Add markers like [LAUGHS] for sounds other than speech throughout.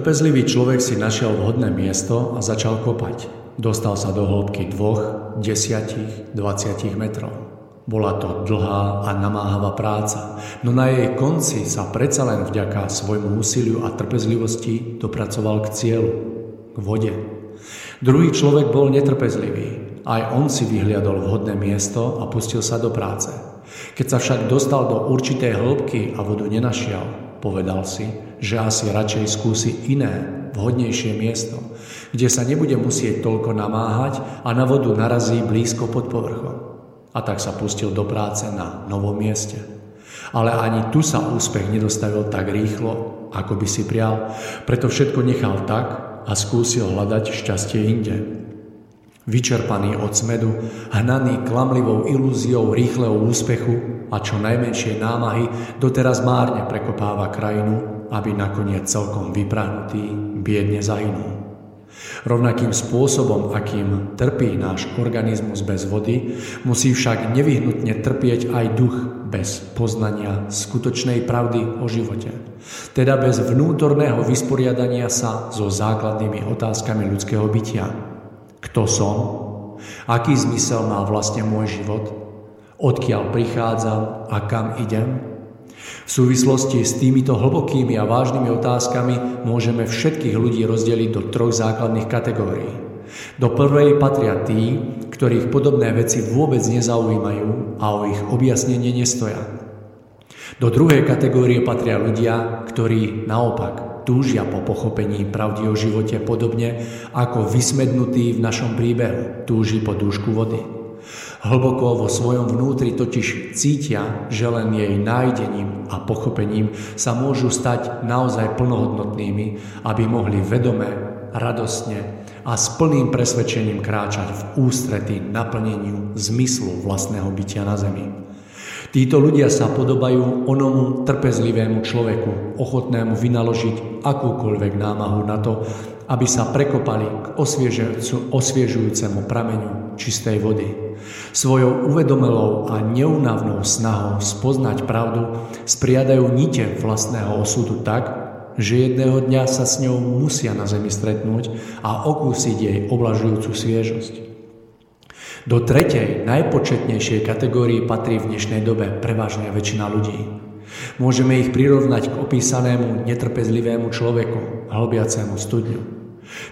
Trpezlivý človek si našiel vhodné miesto a začal kopať. Dostal sa do hĺbky dvoch, desiatich, dvaciatich metrov. Bola to dlhá a namáhavá práca, no na jej konci sa predsa len vďaka svojmu úsiliu a trpezlivosti dopracoval k cieľu, k vode. Druhý človek bol netrpezlivý. Aj on si vyhliadol vhodné miesto a pustil sa do práce. Keď sa však dostal do určitej hĺbky a vodu nenašiel, Povedal si, že asi radšej skúsi iné, vhodnejšie miesto, kde sa nebude musieť toľko namáhať a na vodu narazí blízko pod povrchom. A tak sa pustil do práce na novom mieste. Ale ani tu sa úspech nedostavil tak rýchlo, ako by si prial, preto všetko nechal tak a skúsil hľadať šťastie inde. Vyčerpaný od smedu, hnaný klamlivou ilúziou rýchleho úspechu a čo najmenšie námahy, doteraz márne prekopáva krajinu, aby nakoniec celkom vyprahnutý biedne zahynul. Rovnakým spôsobom, akým trpí náš organizmus bez vody, musí však nevyhnutne trpieť aj duch bez poznania skutočnej pravdy o živote. Teda bez vnútorného vysporiadania sa so základnými otázkami ľudského bytia. Kto som? Aký zmysel má vlastne môj život? Odkiaľ prichádzam a kam idem? V súvislosti s týmito hlbokými a vážnymi otázkami môžeme všetkých ľudí rozdeliť do troch základných kategórií. Do prvej patria tí, ktorých podobné veci vôbec nezaujímajú a o ich objasnenie nestoja. Do druhej kategórie patria ľudia, ktorí naopak túžia po pochopení pravdy o živote podobne ako vysmednutý v našom príbehu túži po dúšku vody. Hlboko vo svojom vnútri totiž cítia, že len jej nájdením a pochopením sa môžu stať naozaj plnohodnotnými, aby mohli vedome, radostne a s plným presvedčením kráčať v ústrety naplneniu zmyslu vlastného bytia na zemi. Títo ľudia sa podobajú onomu trpezlivému človeku, ochotnému vynaložiť akúkoľvek námahu na to, aby sa prekopali k osviežujúcemu prameňu čistej vody. Svojou uvedomelou a neunavnou snahou spoznať pravdu spriadajú nite vlastného osudu tak, že jedného dňa sa s ňou musia na zemi stretnúť a okúsiť jej oblažujúcu sviežosť. Do tretej, najpočetnejšej kategórii patrí v dnešnej dobe prevažne väčšina ľudí. Môžeme ich prirovnať k opísanému netrpezlivému človeku, hlbiacému studňu.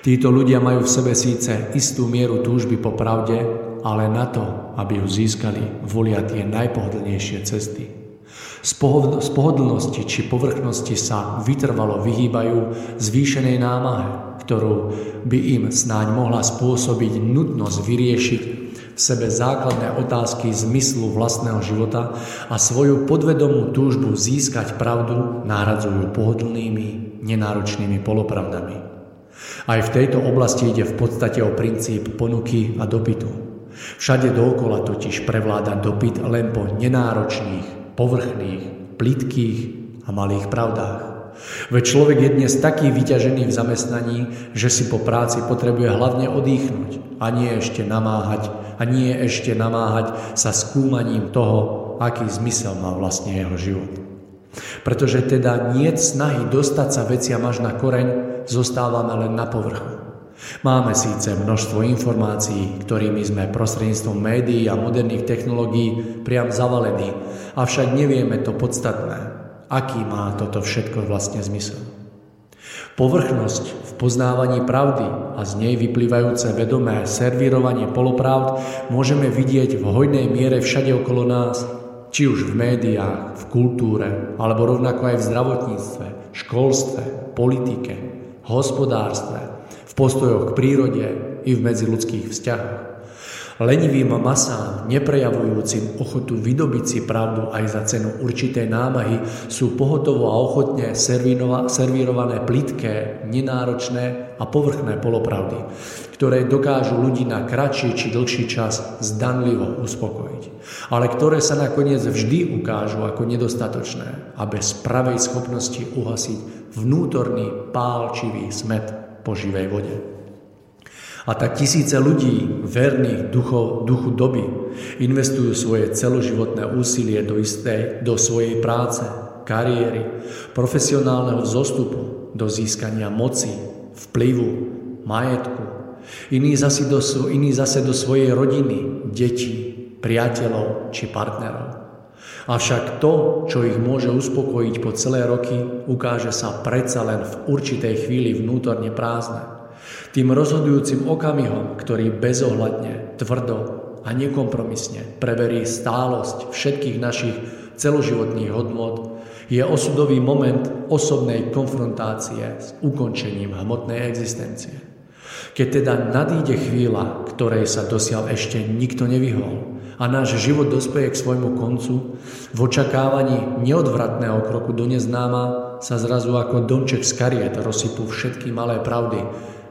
Títo ľudia majú v sebe síce istú mieru túžby po pravde, ale na to, aby ju získali, volia tie najpohodlnejšie cesty. Z, pohodlnosti či povrchnosti sa vytrvalo vyhýbajú zvýšenej námahe, ktorú by im snáď mohla spôsobiť nutnosť vyriešiť v sebe základné otázky zmyslu vlastného života a svoju podvedomú túžbu získať pravdu náradzujú pohodlnými, nenáročnými polopravdami. Aj v tejto oblasti ide v podstate o princíp ponuky a dopytu. Všade dookola totiž prevláda dopyt len po nenáročných, povrchných, plitkých a malých pravdách. Veď človek je dnes taký vyťažený v zamestnaní, že si po práci potrebuje hlavne odýchnuť a nie ešte namáhať a nie ešte namáhať sa skúmaním toho, aký zmysel má vlastne jeho život. Pretože teda nie snahy dostať sa veciam až na koreň, zostávame len na povrchu. Máme síce množstvo informácií, ktorými sme prostredníctvom médií a moderných technológií priam zavalení, avšak nevieme to podstatné, aký má toto všetko vlastne zmysel. Povrchnosť v poznávaní pravdy a z nej vyplývajúce vedomé servírovanie polopravd môžeme vidieť v hojnej miere všade okolo nás, či už v médiách, v kultúre, alebo rovnako aj v zdravotníctve, školstve, politike, hospodárstve, v postojoch k prírode i v medziludských vzťahoch. Lenivým masám, neprejavujúcim ochotu vydobiť si pravdu aj za cenu určitej námahy, sú pohotovo a ochotne servírované plitké, nenáročné a povrchné polopravdy, ktoré dokážu ľudí na kratší či dlhší čas zdanlivo uspokojiť, ale ktoré sa nakoniec vždy ukážu ako nedostatočné a bez pravej schopnosti uhasiť vnútorný pálčivý smet po živej vode. A tak tisíce ľudí, verných duchov, duchu doby, investujú svoje celoživotné úsilie do, istej, do svojej práce, kariéry, profesionálneho vzostupu, do získania moci, vplyvu, majetku. Iní zase do, iní zase do svojej rodiny, detí, priateľov či partnerov. Avšak to, čo ich môže uspokojiť po celé roky, ukáže sa predsa len v určitej chvíli vnútorne prázdne. Tým rozhodujúcim okamihom, ktorý bezohľadne, tvrdo a nekompromisne preverí stálosť všetkých našich celoživotných hodnot, je osudový moment osobnej konfrontácie s ukončením hmotnej existencie. Keď teda nadíde chvíľa, ktorej sa dosiaľ ešte nikto nevyhol a náš život dospeje k svojmu koncu, v očakávaní neodvratného kroku do neznáma sa zrazu ako domček z kariet rozsypú všetky malé pravdy,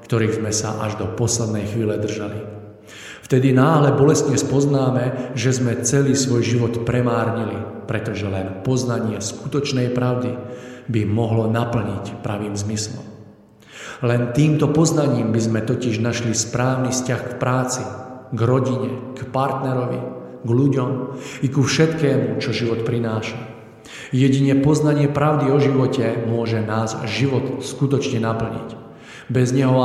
ktorých sme sa až do poslednej chvíle držali. Vtedy náhle bolestne spoznáme, že sme celý svoj život premárnili, pretože len poznanie skutočnej pravdy by mohlo naplniť pravým zmyslom. Len týmto poznaním by sme totiž našli správny vzťah k práci, k rodine, k partnerovi, k ľuďom i ku všetkému, čo život prináša. Jedine poznanie pravdy o živote môže nás život skutočne naplniť. Bez neho,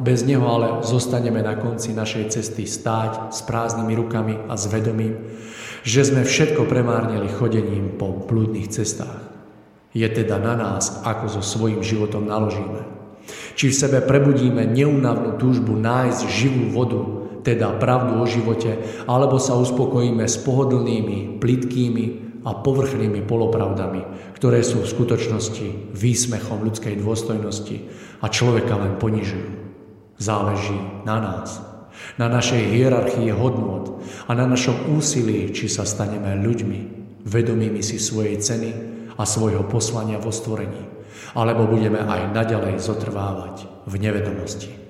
bez neho ale zostaneme na konci našej cesty stáť s prázdnymi rukami a s vedomím, že sme všetko premárnili chodením po blúdnych cestách. Je teda na nás, ako so svojím životom naložíme. Či v sebe prebudíme neunavnú túžbu nájsť živú vodu, teda pravdu o živote, alebo sa uspokojíme s pohodlnými, plitkými a povrchnými polopravdami, ktoré sú v skutočnosti výsmechom ľudskej dôstojnosti a človeka len ponižujú. Záleží na nás, na našej hierarchii hodnot a na našom úsilí, či sa staneme ľuďmi, vedomými si svojej ceny a svojho poslania vo stvorení, alebo budeme aj naďalej zotrvávať v nevedomosti.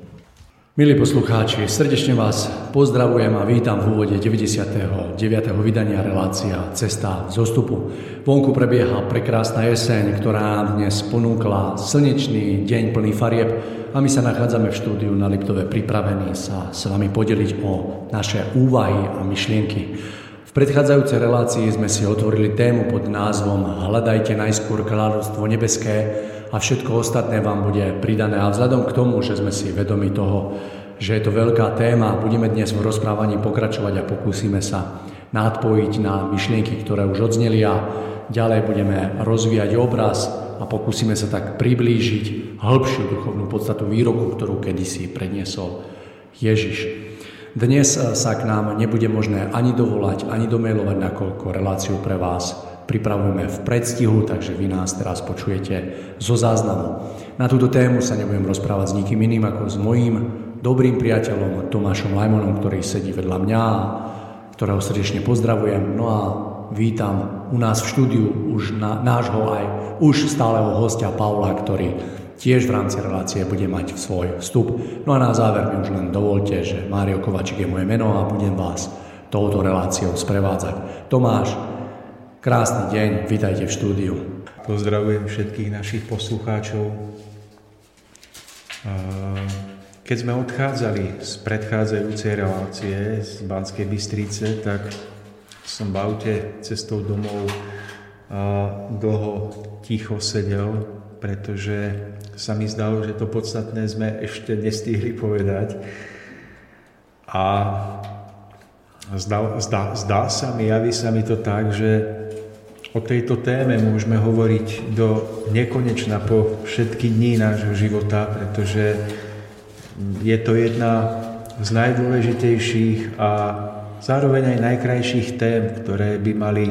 Milí poslucháči, srdečne vás pozdravujem a vítam v úvode 99. vydania relácia Cesta zostupu. Vonku prebieha prekrásna jeseň, ktorá nám dnes ponúkla slnečný deň plný farieb a my sa nachádzame v štúdiu na Liptove pripravení sa s vami podeliť o naše úvahy a myšlienky. V predchádzajúcej relácii sme si otvorili tému pod názvom Hľadajte najskôr kráľovstvo nebeské a všetko ostatné vám bude pridané. A vzhľadom k tomu, že sme si vedomi toho, že je to veľká téma, budeme dnes v rozprávaní pokračovať a pokúsime sa nadpojiť na myšlienky, ktoré už odzneli a ďalej budeme rozvíjať obraz a pokúsime sa tak priblížiť hĺbšiu duchovnú podstatu výroku, ktorú kedysi predniesol Ježiš. Dnes sa k nám nebude možné ani dovolať, ani domailovať, nakoľko reláciu pre vás pripravujeme v predstihu, takže vy nás teraz počujete zo záznamu. Na túto tému sa nebudem rozprávať s nikým iným ako s mojím dobrým priateľom Tomášom Lajmonom, ktorý sedí vedľa mňa, ktorého srdečne pozdravujem. No a vítam u nás v štúdiu už na, nášho aj už stáleho hostia Paula, ktorý tiež v rámci relácie bude mať svoj vstup. No a na záver mi už len dovolte, že Mário Kovačik je moje meno a budem vás touto reláciou sprevádzať. Tomáš, Krásny deň, vítajte v štúdiu. pozdravujem všetkých našich poslucháčov. Keď sme odchádzali z predchádzajúcej relácie z Banskej Bystrice, tak som v aute cestou domov dlho ticho sedel, pretože sa mi zdalo, že to podstatné sme ešte nestihli povedať. A zdá, zdá, zdá sa mi, javí sa mi to tak, že O tejto téme môžeme hovoriť do nekonečna po všetky dní nášho života, pretože je to jedna z najdôležitejších a zároveň aj najkrajších tém, ktoré by mali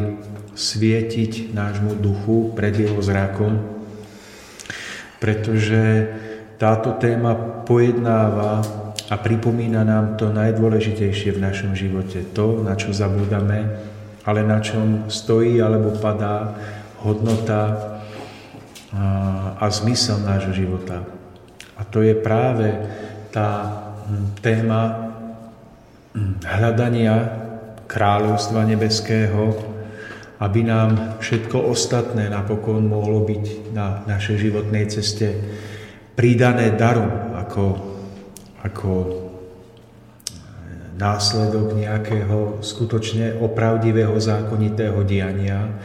svietiť nášmu duchu pred jeho zrakom, pretože táto téma pojednáva a pripomína nám to najdôležitejšie v našom živote, to, na čo zabúdame, ale na čom stojí alebo padá hodnota a, zmysel nášho života. A to je práve tá hm, téma hm, hľadania kráľovstva nebeského, aby nám všetko ostatné napokon mohlo byť na našej životnej ceste pridané darom ako, ako následok nejakého skutočne opravdivého zákonitého diania,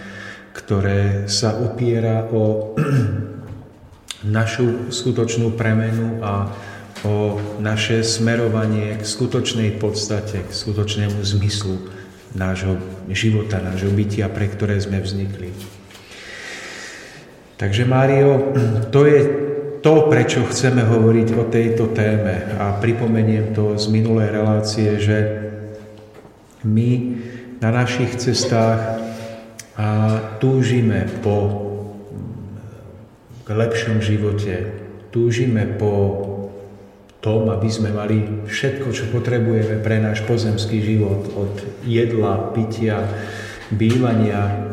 ktoré sa opiera o [CLEARS THROAT] našu skutočnú premenu a o naše smerovanie k skutočnej podstate, k skutočnému zmyslu nášho života, nášho bytia, pre ktoré sme vznikli. Takže Mário, to je to, prečo chceme hovoriť o tejto téme a pripomeniem to z minulej relácie, že my na našich cestách a túžime po k lepšom živote, túžime po tom, aby sme mali všetko, čo potrebujeme pre náš pozemský život, od jedla, pitia, bývania,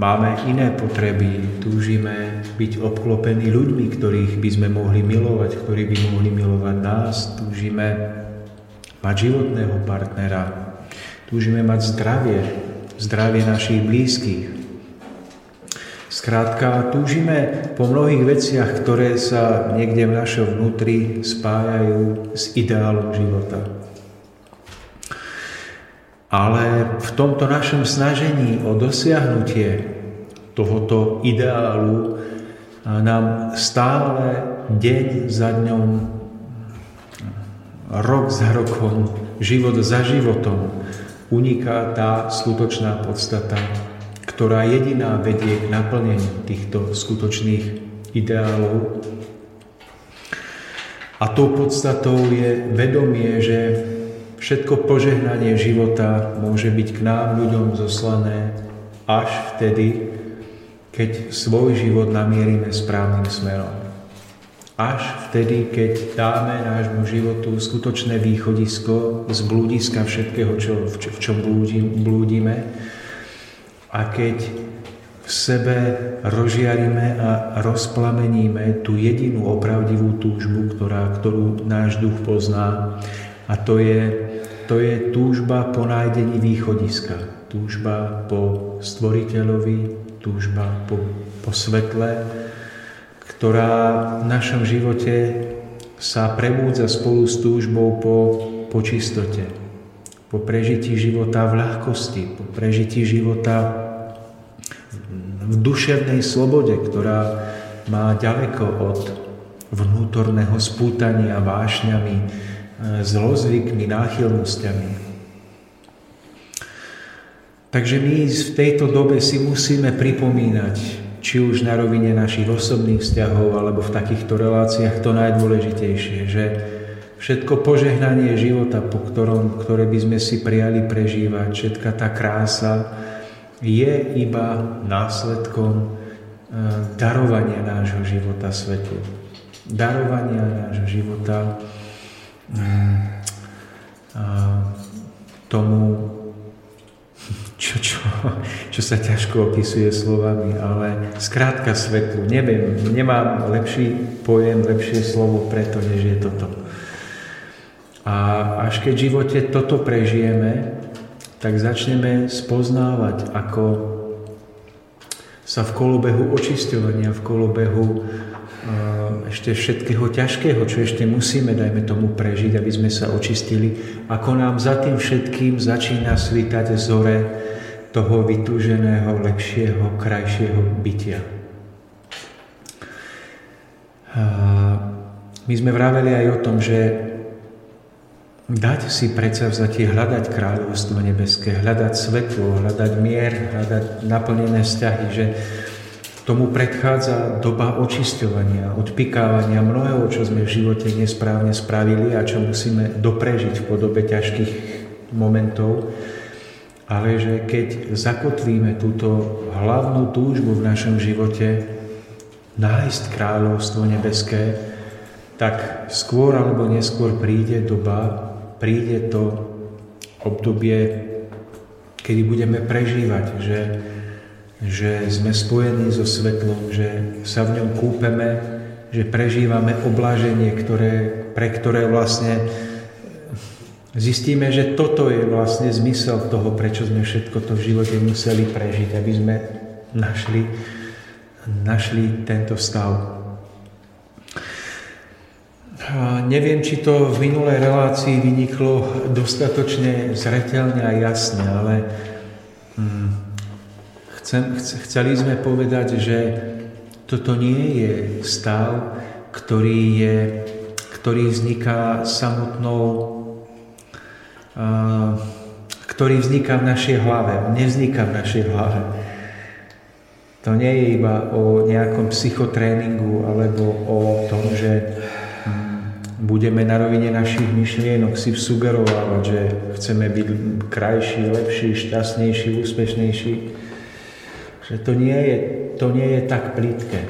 Máme iné potreby, túžime byť obklopení ľuďmi, ktorých by sme mohli milovať, ktorí by mohli milovať nás, túžime mať životného partnera, túžime mať zdravie, zdravie našich blízkych. Skrátka, túžime po mnohých veciach, ktoré sa niekde v našom vnútri spájajú s ideálom života. Ale v tomto našom snažení o dosiahnutie tohoto ideálu nám stále deň za dňom, rok za rokom, život za životom uniká tá skutočná podstata, ktorá jediná vedie k naplneniu týchto skutočných ideálov. A tou podstatou je vedomie, že Všetko požehnanie života môže byť k nám ľuďom zoslané až vtedy, keď svoj život namierime správnym smerom. Až vtedy, keď dáme nášmu životu skutočné východisko z blúdiska všetkého, čo, v, v čom blúdime a keď v sebe rozžiarime a rozplameníme tú jedinú opravdivú túžbu, ktorá, ktorú náš duch pozná, a to je to je túžba po nájdení východiska, túžba po stvoriteľovi, túžba po, po svetle, ktorá v našom živote sa prebúdza spolu s túžbou po, po čistote, po prežití života v ľahkosti, po prežití života v duševnej slobode, ktorá má ďaleko od vnútorného spútania vášňami, zlozvykmi, náchylnosťami. Takže my v tejto dobe si musíme pripomínať, či už na rovine našich osobných vzťahov, alebo v takýchto reláciách to najdôležitejšie, že všetko požehnanie života, po ktorom, ktoré by sme si prijali prežívať, všetka tá krása, je iba následkom e, darovania nášho života svetu. Darovania nášho života tomu, čo, čo, čo sa ťažko opisuje slovami, ale skrátka svetlu. Neviem, nemám lepší pojem, lepšie slovo preto, než je toto. A až keď v živote toto prežijeme, tak začneme spoznávať, ako sa v kolobehu očisťovania, v kolobehu ešte všetkého ťažkého, čo ešte musíme, dajme tomu, prežiť, aby sme sa očistili, ako nám za tým všetkým začína svítať zore toho vytúženého, lepšieho, krajšieho bytia. My sme vraveli aj o tom, že dať si predsa vzatie hľadať kráľovstvo nebeské, hľadať svetlo, hľadať mier, hľadať naplnené vzťahy, že tomu predchádza doba očisťovania, odpikávania mnohého, čo sme v živote nesprávne spravili a čo musíme doprežiť v podobe ťažkých momentov. Ale že keď zakotvíme túto hlavnú túžbu v našom živote nájsť kráľovstvo nebeské, tak skôr alebo neskôr príde doba, príde to obdobie, kedy budeme prežívať, že, že sme spojení so svetlom, že sa v ňom kúpeme, že prežívame obláženie, ktoré, pre ktoré vlastne zistíme, že toto je vlastne zmysel toho, prečo sme všetko to v živote museli prežiť, aby sme našli, našli tento stav. Neviem, či to v minulej relácii vyniklo dostatočne zretelne a jasne, ale hm, chcem, chceli sme povedať, že toto nie je stav, ktorý, je, ktorý vzniká samotnou, ktorý vzniká v našej hlave. Nevzniká v našej hlave. To nie je iba o nejakom psychotréningu alebo o tom, že budeme na rovine našich myšlienok si sugerovávať, že chceme byť krajší, lepší, šťastnejší, úspešnejší, že to nie je, to nie je tak plítke.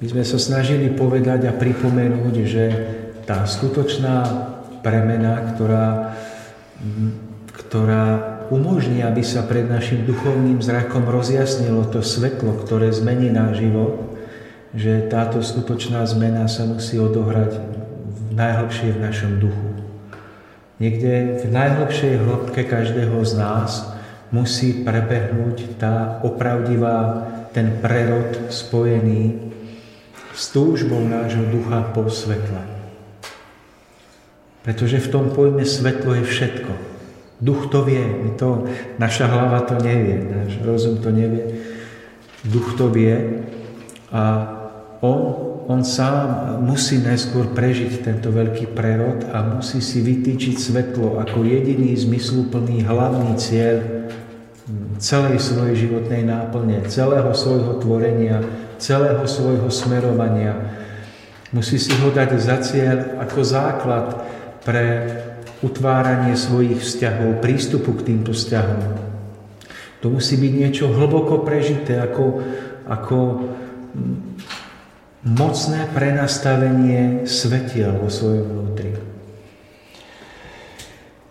My sme sa snažili povedať a pripomenúť, že tá skutočná premena, ktorá, ktorá umožní, aby sa pred našim duchovným zrakom rozjasnilo to svetlo, ktoré zmení náš život, že táto skutočná zmena sa musí odohrať najhlbšie v našom duchu. Niekde v najhlbšej hĺbke každého z nás musí prebehnúť tá opravdivá, ten prerod spojený s túžbou nášho ducha po svetle. Pretože v tom pojme svetlo je všetko. Duch to vie, my to, naša hlava to nevie, náš rozum to nevie. Duch to vie a on on sám musí najskôr prežiť tento veľký prerod a musí si vytýčiť svetlo ako jediný zmysluplný hlavný cieľ celej svojej životnej náplne, celého svojho tvorenia, celého svojho smerovania. Musí si ho dať za cieľ ako základ pre utváranie svojich vzťahov, prístupu k týmto vzťahom. To musí byť niečo hlboko prežité, ako, ako mocné prenastavenie svetiel vo svojom vnútri.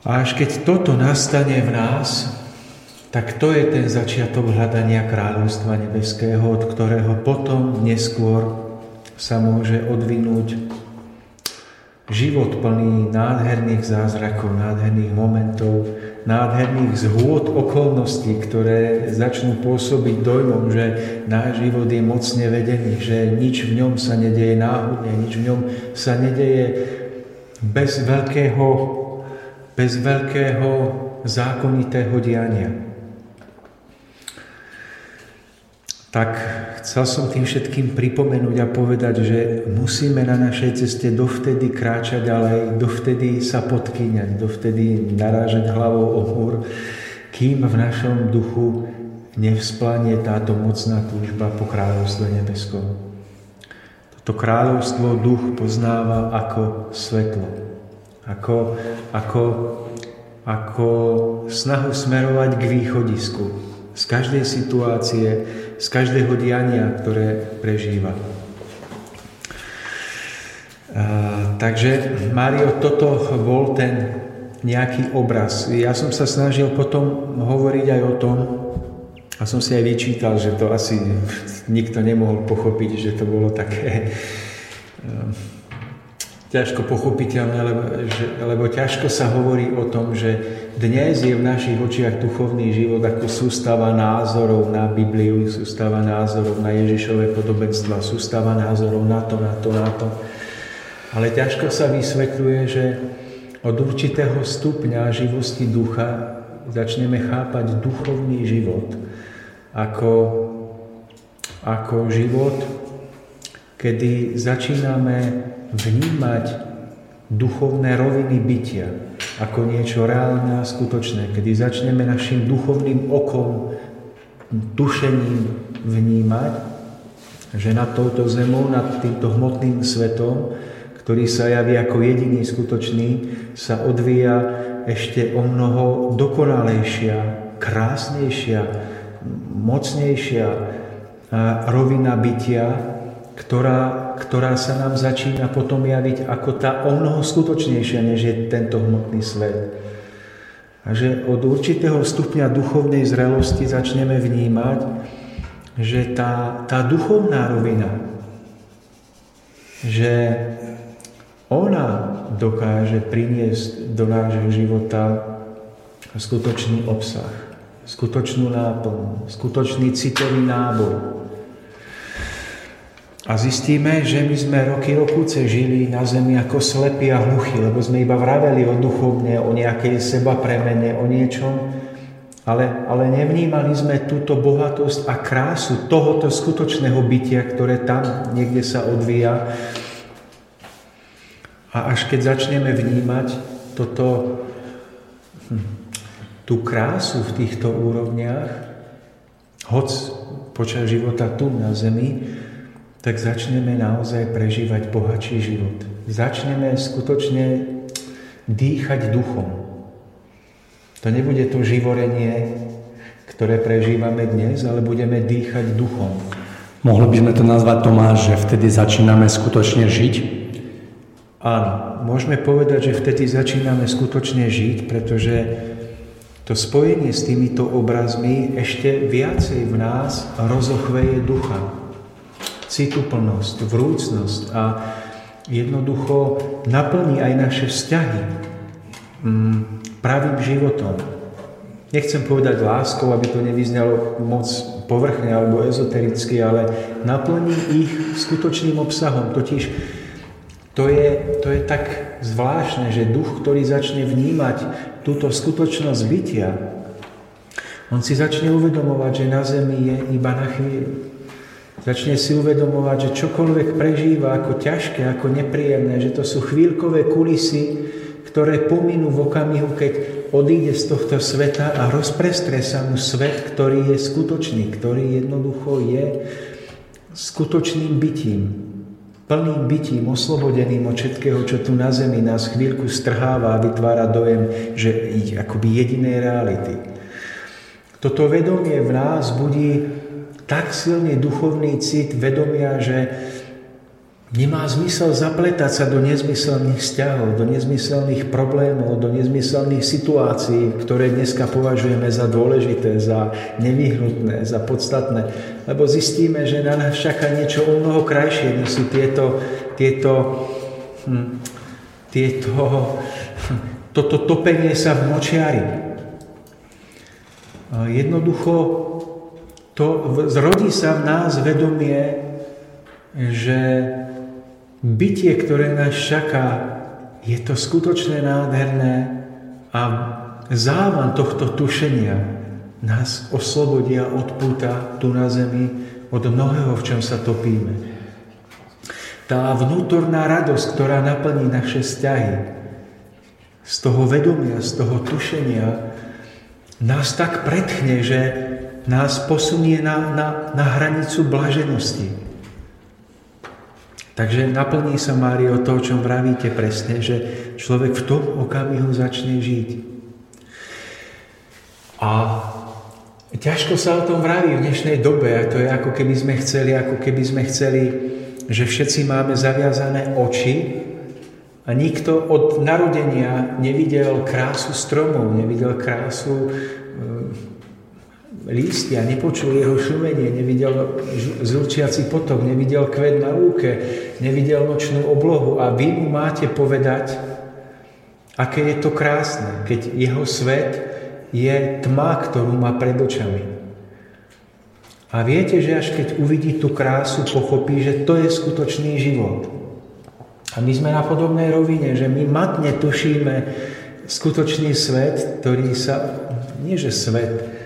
A až keď toto nastane v nás, tak to je ten začiatok hľadania kráľovstva nebeského, od ktorého potom neskôr sa môže odvinúť život plný nádherných zázrakov, nádherných momentov, nádherných zhôd okolností, ktoré začnú pôsobiť dojmom, že náš život je mocne vedený, že nič v ňom sa nedeje náhodne, nič v ňom sa nedeje bez veľkého, bez veľkého zákonitého diania. Tak chcel som tým všetkým pripomenúť a povedať, že musíme na našej ceste dovtedy kráčať ďalej, dovtedy sa podkýňať, dovtedy narážať hlavou o múr, kým v našom duchu nevzplanie táto mocná túžba po kráľovstve nebeskom. Toto kráľovstvo duch poznáva ako svetlo, ako, ako, ako snahu smerovať k východisku z každej situácie, z každého diania, ktoré prežíva. Takže, Mário, toto bol ten nejaký obraz. Ja som sa snažil potom hovoriť aj o tom, a som si aj vyčítal, že to asi nikto nemohol pochopiť, že to bolo také ehm, ťažko pochopiteľné, lebo, že, lebo ťažko sa hovorí o tom, že dnes je v našich očiach duchovný život ako sústava názorov na Bibliu, sústava názorov na Ježišové podobenstva, sústava názorov na to, na to, na to. Ale ťažko sa vysvetľuje, že od určitého stupňa živosti ducha začneme chápať duchovný život ako, ako život, kedy začíname vnímať duchovné roviny bytia ako niečo reálne a skutočné, kedy začneme našim duchovným okom, tušením vnímať, že nad touto zemou, nad týmto hmotným svetom, ktorý sa javí ako jediný skutočný, sa odvíja ešte o mnoho dokonalejšia, krásnejšia, mocnejšia rovina bytia, ktorá, ktorá sa nám začína potom javiť ako tá o mnoho skutočnejšia, než je tento hmotný svet. A že od určitého stupňa duchovnej zrelosti začneme vnímať, že tá, tá duchovná rovina, že ona dokáže priniesť do nášho života skutočný obsah, skutočnú náplň, skutočný citový nábor, a zistíme, že my sme roky rokúce žili na zemi ako slepí a hluchí, lebo sme iba vraveli o duchovne, o nejakej seba premene, o niečom, ale, ale nevnímali sme túto bohatosť a krásu tohoto skutočného bytia, ktoré tam niekde sa odvíja. A až keď začneme vnímať toto, hm, tú krásu v týchto úrovniach, hoc počas života tu na zemi, tak začneme naozaj prežívať bohatší život. Začneme skutočne dýchať duchom. To nebude to živorenie, ktoré prežívame dnes, ale budeme dýchať duchom. Mohli by sme to nazvať, Tomáš, že vtedy začíname skutočne žiť? Áno, môžeme povedať, že vtedy začíname skutočne žiť, pretože to spojenie s týmito obrazmi ešte viacej v nás rozochveje ducha cituplnosť, vrúcnosť a jednoducho naplní aj naše vzťahy mm, pravým životom. Nechcem povedať láskou, aby to nevyznalo moc povrchne alebo ezotericky, ale naplní ich skutočným obsahom. Totiž to je, to je tak zvláštne, že duch, ktorý začne vnímať túto skutočnosť bytia, on si začne uvedomovať, že na zemi je iba na chvíľu. Začne si uvedomovať, že čokoľvek prežíva ako ťažké, ako nepríjemné, že to sú chvíľkové kulisy, ktoré pominú v okamihu, keď odíde z tohto sveta a rozprestre sa mu svet, ktorý je skutočný, ktorý jednoducho je skutočným bytím, plným bytím, oslobodeným od všetkého, čo tu na zemi nás chvíľku strháva a vytvára dojem, že akoby jedinej reality. Toto vedomie v nás budí tak silný duchovný cit vedomia, že nemá zmysel zapletať sa do nezmyselných vzťahov, do nezmyselných problémov, do nezmyselných situácií, ktoré dneska považujeme za dôležité, za nevyhnutné, za podstatné. Lebo zistíme, že na nás čaká niečo o mnoho krajšie, než sú tieto, tieto, hm, tieto, [LAUGHS] toto topenie sa v močiari. Jednoducho to zrodí sa v nás vedomie, že bytie, ktoré nás čaká, je to skutočne nádherné a závan tohto tušenia nás oslobodia od púta tu na zemi od mnohého, v čom sa topíme. Tá vnútorná radosť, ktorá naplní naše vzťahy, z toho vedomia, z toho tušenia, nás tak pretchne, že nás posunie na, na, na hranicu blaženosti. Takže naplní sa, Mário, to, o čom vravíte presne, že človek v tom okamihu začne žiť. A ťažko sa o tom vraví v dnešnej dobe, a to je ako keby sme chceli, ako keby sme chceli, že všetci máme zaviazané oči a nikto od narodenia nevidel krásu stromov, nevidel krásu lístia, nepočul jeho šumenie, nevidel zúčiaci potok, nevidel kvet na lúke, nevidel nočnú oblohu a vy mu máte povedať, Aké je to krásne, keď jeho svet je tma, ktorú má pred očami. A viete, že až keď uvidí tú krásu, pochopí, že to je skutočný život. A my sme na podobnej rovine, že my matne tušíme skutočný svet, ktorý sa, nie že svet,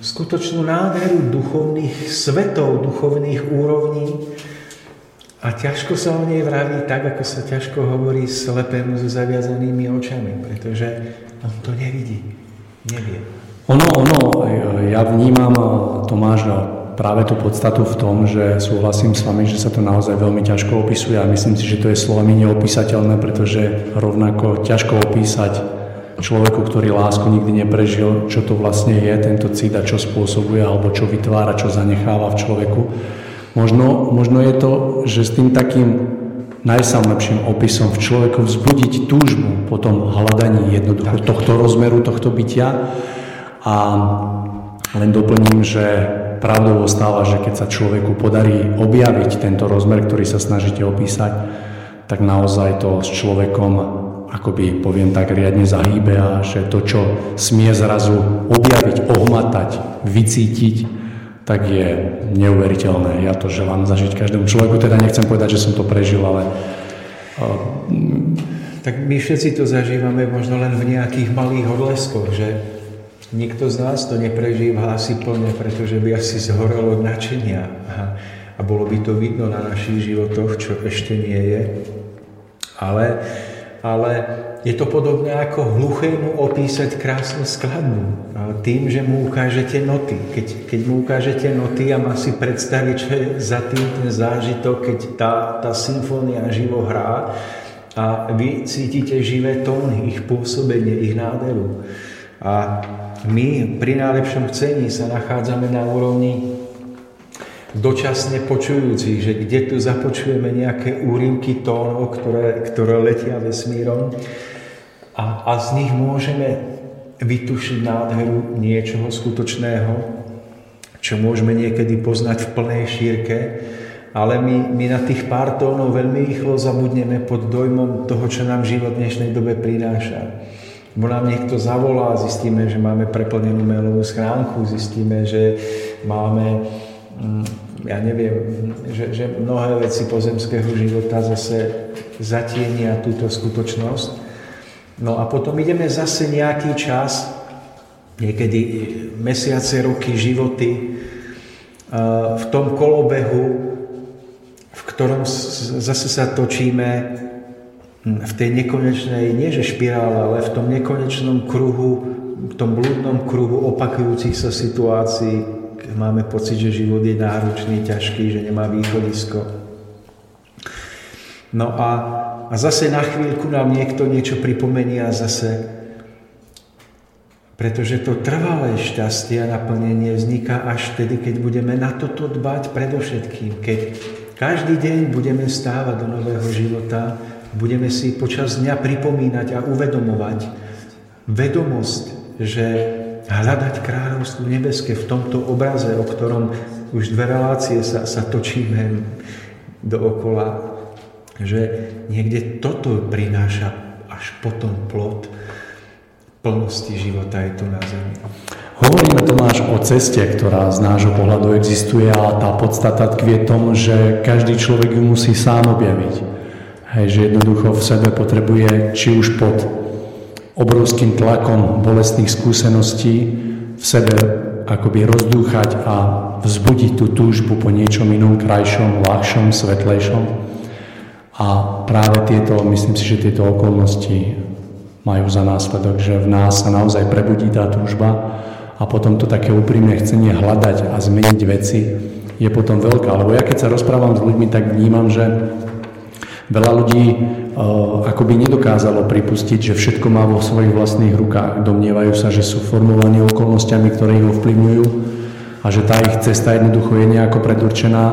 skutočnú nádheru duchovných svetov, duchovných úrovní a ťažko sa o nej vraví tak, ako sa ťažko hovorí slepému so zaviazanými očami, pretože on to nevidí, nevie. Ono, ono, ja vnímam Tomáš práve tú podstatu v tom, že súhlasím s vami, že sa to naozaj veľmi ťažko opisuje a myslím si, že to je slovami neopísateľné, pretože rovnako ťažko opísať človeku, ktorý lásku nikdy neprežil, čo to vlastne je tento cít a čo spôsobuje alebo čo vytvára, čo zanecháva v človeku. Možno, možno je to, že s tým takým najsamlepším opisom v človeku vzbudiť túžbu po tom hľadaní jednoducho tohto rozmeru, tohto bytia, a len doplním, že pravdou ostáva, že keď sa človeku podarí objaviť tento rozmer, ktorý sa snažíte opísať, tak naozaj to s človekom akoby poviem tak riadne zahýbe a že to, čo smie zrazu objaviť, ohmatať, vycítiť, tak je neuveriteľné. Ja to želám zažiť každému človeku, teda nechcem povedať, že som to prežil, ale... Tak my všetci to zažívame možno len v nejakých malých odleskoch, že Nikto z nás to neprežíva asi plne, pretože by asi zhorel od načenia a, a bolo by to vidno na našich životoch, čo ešte nie je. Ale, ale je to podobné ako hluchému opísať krásnu skladbu. Tým, že mu ukážete noty. Keď, keď mu ukážete noty a má si predstaviť, čo je za tým ten zážitok, keď tá, tá symfónia živo hrá a vy cítite živé tóny, ich pôsobenie, ich nádheru. A my pri najlepšom chcení sa nachádzame na úrovni dočasne počujúcich, že kde tu započujeme nejaké úrivky tónov, ktoré, ktoré letia vesmírom a, a z nich môžeme vytušiť nádheru niečoho skutočného, čo môžeme niekedy poznať v plnej šírke, ale my, my na tých pár tónov veľmi rýchlo zabudneme pod dojmom toho, čo nám život v dnešnej dobe prináša. Bo nám niekto zavolá, zistíme, že máme preplnenú mailovú schránku, zistíme, že máme, ja neviem, že, že mnohé veci pozemského života zase zatienia túto skutočnosť. No a potom ideme zase nejaký čas, niekedy mesiace, roky, životy, v tom kolobehu, v ktorom zase sa točíme v tej nekonečnej, nie že špirále, ale v tom nekonečnom kruhu, v tom blúdnom kruhu opakujúcich sa situácií, máme pocit, že život je náročný, ťažký, že nemá východisko. No a, a zase na chvíľku nám niekto niečo pripomenie a zase pretože to trvalé šťastie a naplnenie vzniká až vtedy, keď budeme na toto dbať predovšetkým. Keď každý deň budeme stávať do nového života budeme si počas dňa pripomínať a uvedomovať vedomosť, že hľadať kráľovstvo nebeské v tomto obraze, o ktorom už dve relácie sa, sa točíme dookola, že niekde toto prináša až potom plod plnosti života je tu na zemi. Hovoríme Tomáš o ceste, ktorá z nášho pohľadu existuje a tá podstata tkvie tom, že každý človek ju musí sám objaviť. Hej, že jednoducho v sebe potrebuje, či už pod obrovským tlakom bolestných skúseností, v sebe akoby rozdúchať a vzbudiť tú túžbu po niečom inom, krajšom, ľahšom, svetlejšom. A práve tieto, myslím si, že tieto okolnosti majú za následok, že v nás sa naozaj prebudí tá túžba a potom to také úprimné chcenie hľadať a zmeniť veci je potom veľká. Lebo ja keď sa rozprávam s ľuďmi, tak vnímam, že Veľa ľudí uh, akoby nedokázalo pripustiť, že všetko má vo svojich vlastných rukách. Domnievajú sa, že sú formovaní okolnostiami, ktoré ich ovplyvňujú a že tá ich cesta jednoducho je nejako predurčená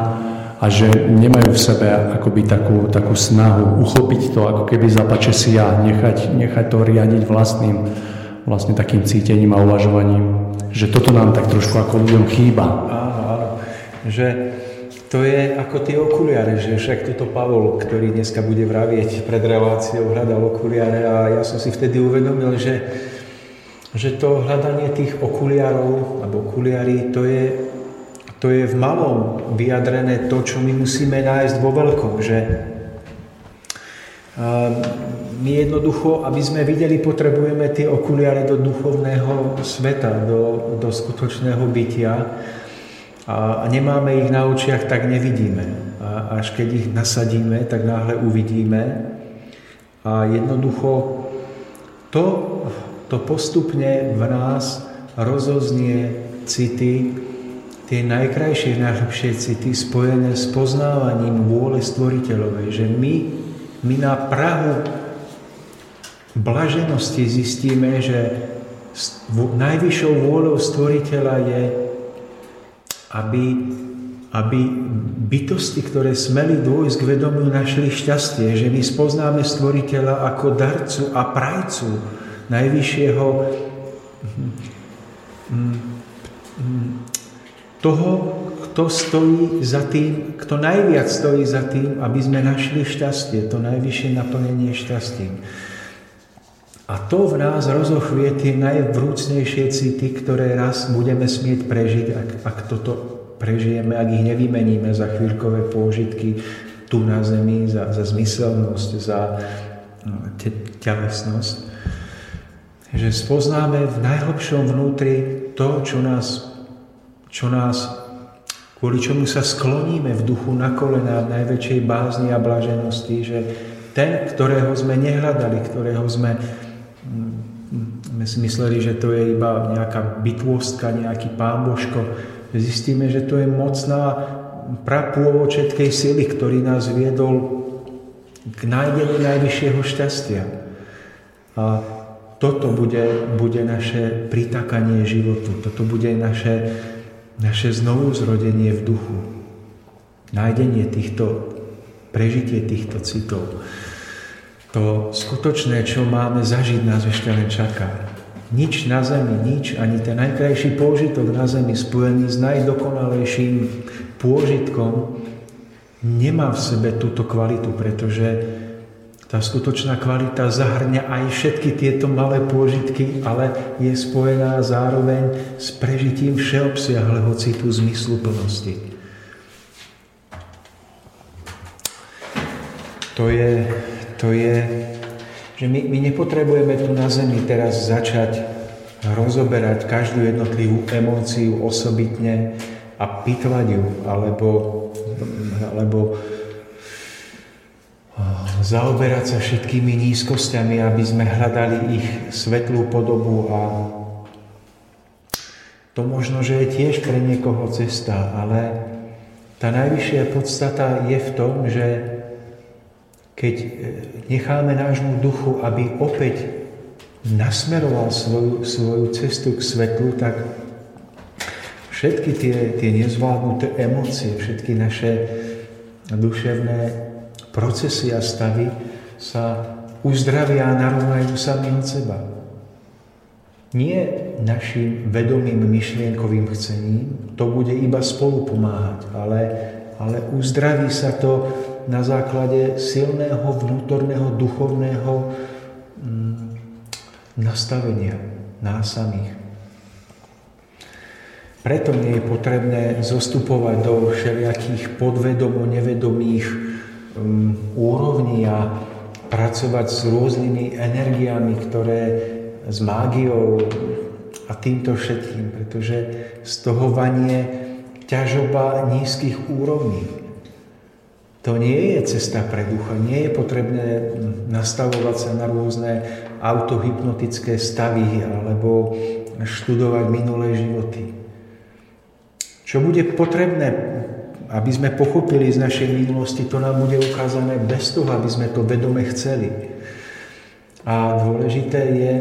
a že nemajú v sebe akoby takú, takú snahu uchopiť to ako keby zapače si ja, nechať, nechať to riadiť vlastným vlastne takým cítením a uvažovaním. Že toto nám tak trošku ako ľuďom chýba. Áno, áno. Že to je ako tie okuliare, že však toto Pavol, ktorý dneska bude vravieť pred reláciou, hľadal okuliare a ja som si vtedy uvedomil, že, že to hľadanie tých okuliarov, alebo okuliary, to je, to je v malom vyjadrené to, čo my musíme nájsť vo veľkom, že my jednoducho, aby sme videli, potrebujeme tie okuliare do duchovného sveta, do, do skutočného bytia a, nemáme ich na očiach, tak nevidíme. A až keď ich nasadíme, tak náhle uvidíme. A jednoducho to, to postupne v nás rozoznie city, tie najkrajšie, najlepšie city spojené s poznávaním vôle stvoriteľovej, že my, my na Prahu blaženosti zistíme, že najvyššou vôľou stvoriteľa je aby, aby bytosti, ktoré smeli dôjsť k vedomiu, našli šťastie, že my spoznáme stvoriteľa ako darcu a prajcu najvyššieho toho, kto stojí za tým, kto najviac stojí za tým, aby sme našli šťastie, to najvyššie naplnenie šťastím. A to v nás rozochvie tie najvrúcnejšie city, ktoré raz budeme smieť prežiť, ak, ak toto prežijeme, ak ich nevymeníme za chvíľkové pôžitky tu na zemi, za, za zmyselnosť, za no, te, telesnosť. Že spoznáme v najhlbšom vnútri to, čo nás, čo nás kvôli čomu sa skloníme v duchu na kolena v najväčšej bázni a blaženosti, že ten, ktorého sme nehľadali, ktorého sme my si mysleli, že to je iba nejaká bytôstka, nejaký pán Božko. Zistíme, že to je mocná prapôvočetkej sily, ktorý nás viedol k nájdeniu najvyššieho šťastia. A toto bude, bude naše pritakanie životu. Toto bude naše, naše znovuzrodenie v duchu. Nájdenie týchto, prežitie týchto citov. To skutočné, čo máme zažiť, nás ešte len čaká. Nič na zemi, nič, ani ten najkrajší pôžitok na zemi spojený s najdokonalejším pôžitkom nemá v sebe túto kvalitu, pretože tá skutočná kvalita zahrňa aj všetky tieto malé pôžitky, ale je spojená zároveň s prežitím všeobsiahleho citu zmysluplnosti. To je, to je že my, my nepotrebujeme tu na Zemi teraz začať rozoberať každú jednotlivú emóciu osobitne a pitvať ju, alebo, alebo zaoberať sa všetkými nízkosťami, aby sme hľadali ich svetlú podobu a to možno, že je tiež pre niekoho cesta, ale tá najvyššia podstata je v tom, že keď e, necháme nášmu duchu, aby opäť nasmeroval svoju, svoju cestu k svetlu, tak všetky tie, tie nezvládnuté emócie, všetky naše duševné procesy a stavy sa uzdravia a narovnajú sami od seba. Nie našim vedomým myšlienkovým chcením, to bude iba spolu pomáhať, ale, ale uzdraví sa to na základe silného vnútorného duchovného mm, nastavenia nás samých. Preto nie je potrebné zostupovať do všelijakých podvedomo nevedomých um, úrovní a pracovať s rôznymi energiami, ktoré s mágiou a týmto všetkým, pretože z toho vanie ťažoba nízkych úrovní. To nie je cesta pre ducha. Nie je potrebné nastavovať sa na rôzne autohypnotické stavy alebo študovať minulé životy. Čo bude potrebné, aby sme pochopili z našej minulosti, to nám bude ukázané bez toho, aby sme to vedome chceli. A dôležité je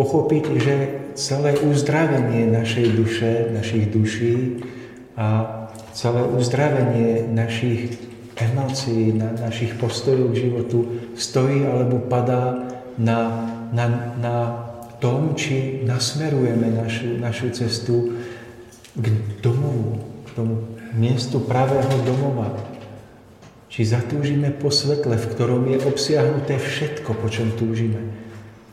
pochopiť, že celé uzdravenie našej duše, našich duší a celé uzdravenie našich emócií, na, našich postojov k životu stojí alebo padá na, na, na tom, či nasmerujeme našu, našu cestu k domovu, k tomu miestu pravého domova. Či zatúžime po svetle, v ktorom je obsiahnuté všetko, po čom túžime.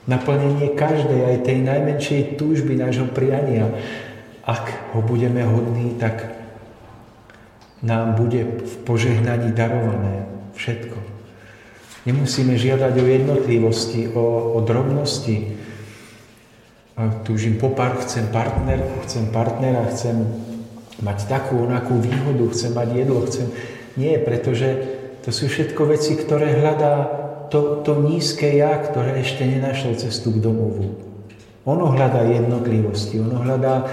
Naplnenie každej, aj tej najmenšej túžby nášho priania. Ak ho budeme hodní, tak nám bude v požehnaní darované všetko. Nemusíme žiadať o jednotlivosti, o, o drobnosti. A túžim po pár, chcem partnerku, chcem partnera, chcem mať takú, onakú výhodu, chcem mať jedlo, chcem... Nie, pretože to sú všetko veci, ktoré hľadá to, to nízke ja, ktoré ešte nenašlo cestu k domovu. Ono hľadá jednotlivosti, ono hľadá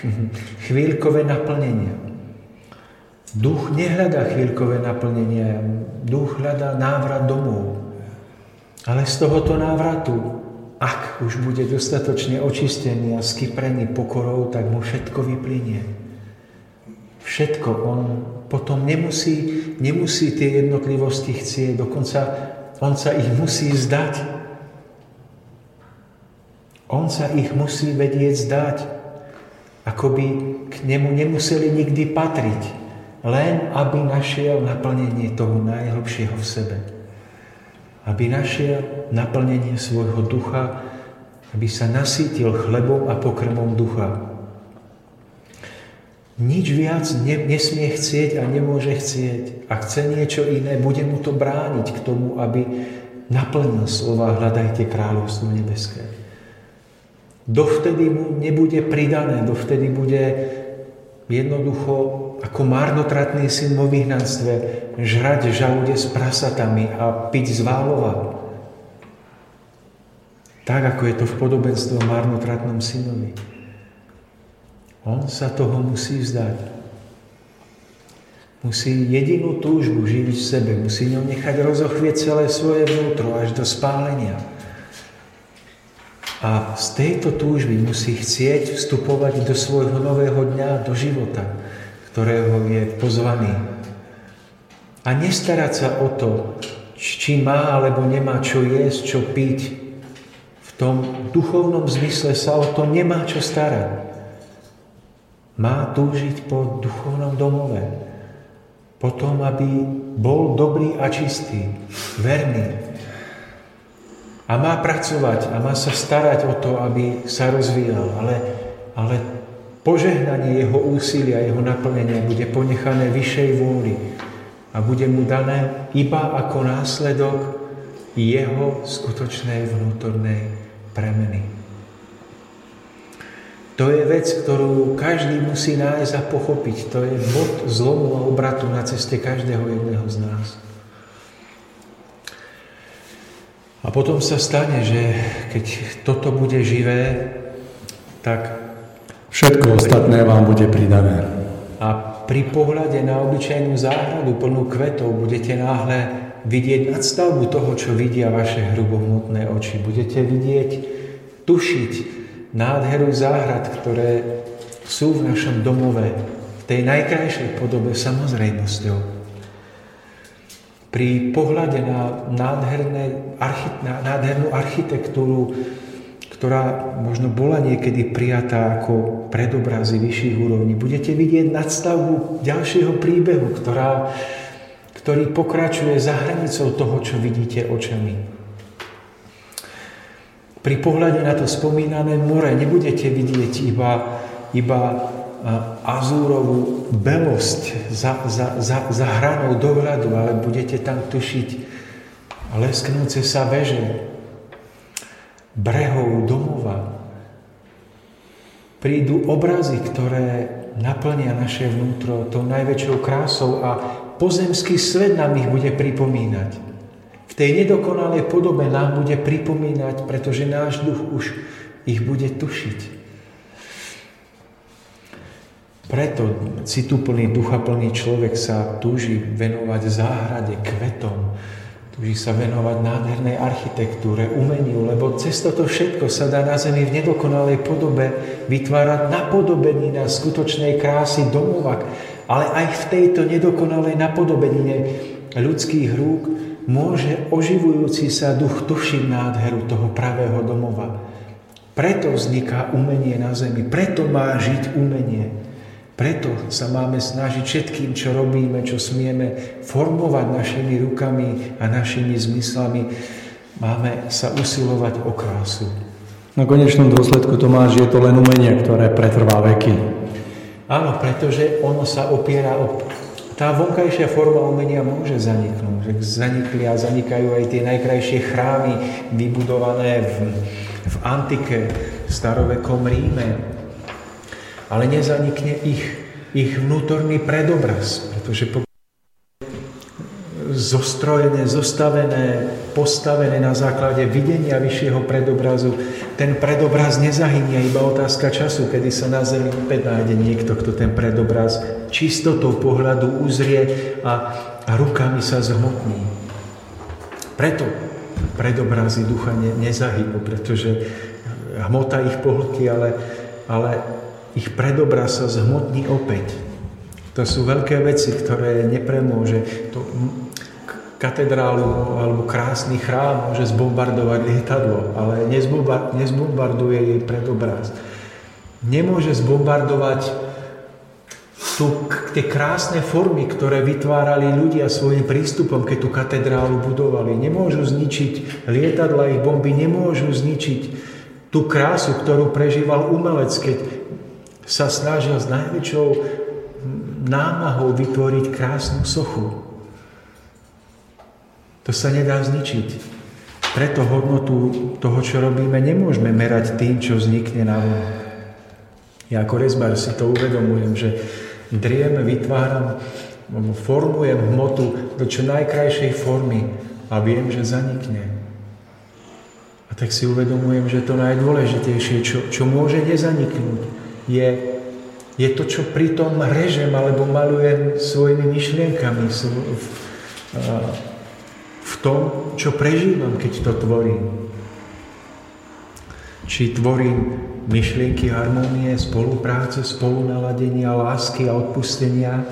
[LAUGHS] chvíľkové naplnenia. Duch nehľadá chvíľkové naplnenia, duch hľadá návrat domov. Ale z tohoto návratu, ak už bude dostatočne očistený a skyprený pokorou, tak mu všetko vyplynie. Všetko. On potom nemusí, nemusí tie jednotlivosti chcieť, dokonca on sa ich musí zdať. On sa ich musí vedieť zdať. Ako by k nemu nemuseli nikdy patriť. Len aby našiel naplnenie toho najhlbšieho v sebe. Aby našiel naplnenie svojho ducha, aby sa nasítil chlebom a pokrmom ducha. Nič viac ne, nesmie chcieť a nemôže chcieť. A chce niečo iné, bude mu to brániť k tomu, aby naplnil slova hľadajte kráľovstvo nebeské. Dovtedy mu nebude pridané, dovtedy bude jednoducho ako marnotratný syn vo vyhnanstve žrať žalude s prasatami a piť z válova. Tak, ako je to v podobenstve o marnotratnom synovi. On sa toho musí vzdať. Musí jedinú túžbu živiť v sebe, musí ňou nechať rozochvieť celé svoje vnútro až do spálenia. A z tejto túžby musí chcieť vstupovať do svojho nového dňa, do života, ktorého je pozvaný. A nestarať sa o to, či má alebo nemá čo jesť, čo piť. V tom duchovnom zmysle sa o to nemá čo starať má túžiť po duchovnom domove. Potom, aby bol dobrý a čistý, verný. A má pracovať a má sa starať o to, aby sa rozvíjal. Ale, ale požehnanie jeho úsilia, jeho naplnenia bude ponechané vyššej vôli a bude mu dané iba ako následok jeho skutočnej vnútornej premeny. To je vec, ktorú každý musí nájsť a pochopiť. To je bod zlomu a obratu na ceste každého jedného z nás. A potom sa stane, že keď toto bude živé, tak... Všetko ostatné vám bude pridané. A pri pohľade na obyčajnú záhradu plnú kvetov budete náhle vidieť nadstavbu toho, čo vidia vaše hrubohmotné oči. Budete vidieť, tušiť, nádheru záhrad, ktoré sú v našom domove, v tej najkrajšej podobe samozrejmosťou. Pri pohľade na, nádherné, na nádhernú architektúru, ktorá možno bola niekedy prijatá ako predobrazy vyšších úrovní, budete vidieť nadstavbu ďalšieho príbehu, ktorá, ktorý pokračuje za hranicou toho, čo vidíte očami. Pri pohľade na to spomínané more nebudete vidieť iba, iba azúrovú belosť za, za, za, za hranou dohľadu, ale budete tam tušiť lesknúce sa veže, brehov domova. Prídu obrazy, ktoré naplnia naše vnútro tou najväčšou krásou a pozemský svet nám ich bude pripomínať tej nedokonalej podobe nám bude pripomínať, pretože náš duch už ich bude tušiť. Preto cituplný, duchaplný človek sa túži venovať záhrade, kvetom, túži sa venovať nádhernej architektúre, umeniu, lebo cez toto všetko sa dá na zemi v nedokonalej podobe vytvárať napodobenina skutočnej krásy domova, ale aj v tejto nedokonalej napodobenine ľudských rúk môže oživujúci sa duch tušiť nádheru toho pravého domova. Preto vzniká umenie na zemi, preto má žiť umenie. Preto sa máme snažiť všetkým, čo robíme, čo smieme, formovať našimi rukami a našimi zmyslami. Máme sa usilovať o krásu. Na konečnom dôsledku, Tomáš, je to len umenie, ktoré pretrvá veky. Áno, pretože ono sa opiera o... Tá vonkajšia forma umenia môže zaniknúť. Zanikli a zanikajú aj tie najkrajšie chrámy vybudované v, v antike, starovekom Ríme. Ale nezanikne ich, ich vnútorný predobraz, pretože zostrojené, zostavené, postavené na základe videnia vyššieho predobrazu. Ten predobraz nezahynia, iba otázka času, kedy sa na zemi opäť nájde niekto, kto ten predobraz čistotou pohľadu uzrie a, a rukami sa zhmotní. Preto predobrazy ducha ne, nezahynú, pretože hmota ich pohltí, ale, ale ich predobraz sa zhmotní opäť. To sú veľké veci, ktoré nepremôže. To katedrálu alebo krásny chrám môže zbombardovať lietadlo, ale nezbombarduje jej predobraz. Nemôže zbombardovať tu, tie krásne formy, ktoré vytvárali ľudia svojim prístupom, keď tú katedrálu budovali. Nemôžu zničiť lietadla, ich bomby nemôžu zničiť tú krásu, ktorú prežíval umelec, keď sa snažil s najväčšou námahou vytvoriť krásnu sochu. To sa nedá zničiť. Preto hodnotu toho, čo robíme, nemôžeme merať tým, čo vznikne na vonok. Ja ako rezbar si to uvedomujem, že driem, vytváram, formujem hmotu do čo najkrajšej formy a viem, že zanikne. A tak si uvedomujem, že to najdôležitejšie, čo, čo môže nezaniknúť, je, je to, čo pritom režem alebo malujem svojimi myšlienkami, v tom, čo prežívam, keď to tvorím. Či tvorím myšlienky harmonie, spolupráce, spolunaladenia, lásky a odpustenia,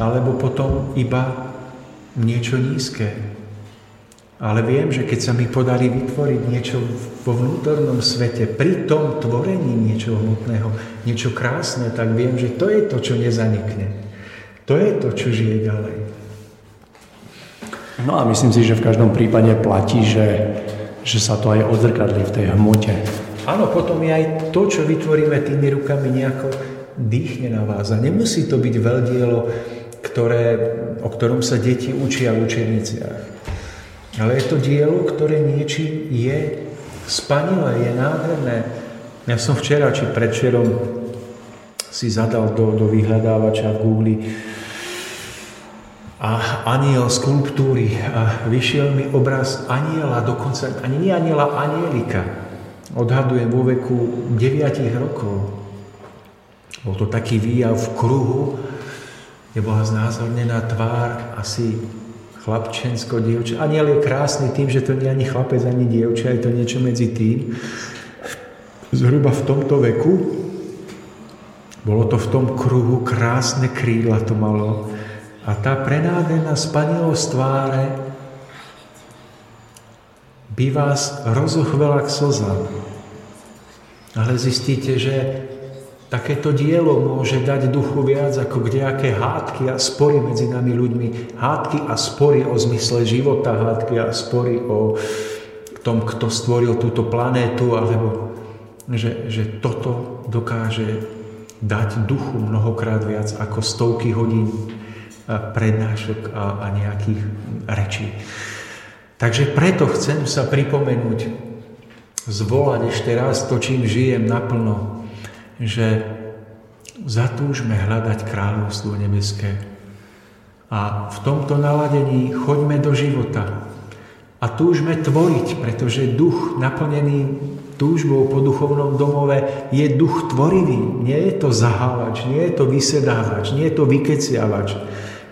alebo potom iba niečo nízke. Ale viem, že keď sa mi podarí vytvoriť niečo vo vnútornom svete, pri tom tvorení niečo hmotného, niečo krásne, tak viem, že to je to, čo nezanikne. To je to, čo žije ďalej. No a myslím si, že v každom prípade platí, že, že sa to aj odzrkadlí v tej hmote. Áno, potom je aj to, čo vytvoríme tými rukami, nejako dýchne na vás. A nemusí to byť veľdielo, ktoré, o ktorom sa deti učia v učeniciach. Ale je to dielo, ktoré niečím je spanilé, je nádherné. Ja som včera či predčerom si zadal do, do vyhľadávača v Google a aniel skulptúry a vyšiel mi obraz aniela, dokonca ani nie aniela, anielika. Odhadujem vo veku 9 rokov. Bol to taký výjav v kruhu, kde bola znázornená tvár asi chlapčensko, dievča. Aniel je krásny tým, že to nie je ani chlapec, ani dievča, je to niečo medzi tým. Zhruba v tomto veku bolo to v tom kruhu, krásne krídla to malo a tá prenádherná spanilosť tváre by vás rozochvela k slzám. Ale zistíte, že takéto dielo môže dať duchu viac ako kdejaké hádky a spory medzi nami ľuďmi. Hádky a spory o zmysle života, hádky a spory o tom, kto stvoril túto planétu, alebo že, že toto dokáže dať duchu mnohokrát viac ako stovky hodín prednášok a, a nejakých rečí. Takže preto chcem sa pripomenúť, zvolať ešte raz to, čím žijem naplno, že zatúžme hľadať kráľovstvo nebeské. A v tomto naladení choďme do života a túžme tvoriť, pretože duch naplnený túžbou po duchovnom domove je duch tvorivý. Nie je to zahávač, nie je to vysedávač, nie je to vykeciavač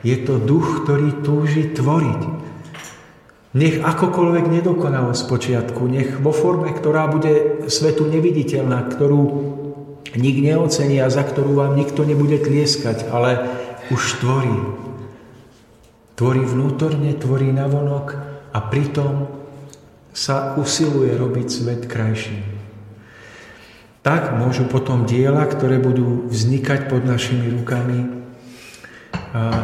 je to duch, ktorý túži tvoriť. Nech akokoľvek nedokonalo z počiatku, nech vo forme, ktorá bude svetu neviditeľná, ktorú nik neocení a za ktorú vám nikto nebude tlieskať, ale už tvorí. Tvorí vnútorne, tvorí navonok a pritom sa usiluje robiť svet krajší. tak môžu potom diela, ktoré budú vznikať pod našimi rukami,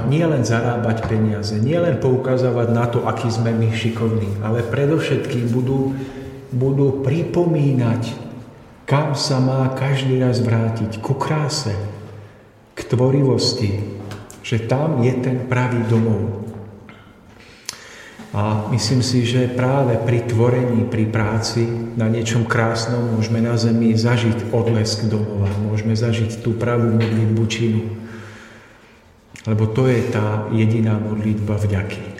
nie len zarábať peniaze, nie len poukazovať na to, aký sme my šikovní, ale predovšetkým budú, budú pripomínať, kam sa má každý raz vrátiť, ku kráse, k tvorivosti, že tam je ten pravý domov. A myslím si, že práve pri tvorení, pri práci na niečom krásnom môžeme na zemi zažiť odlesk domova, môžeme zažiť tú pravú modlitbu činu. Lebo to je tá jediná modlitba vďaky.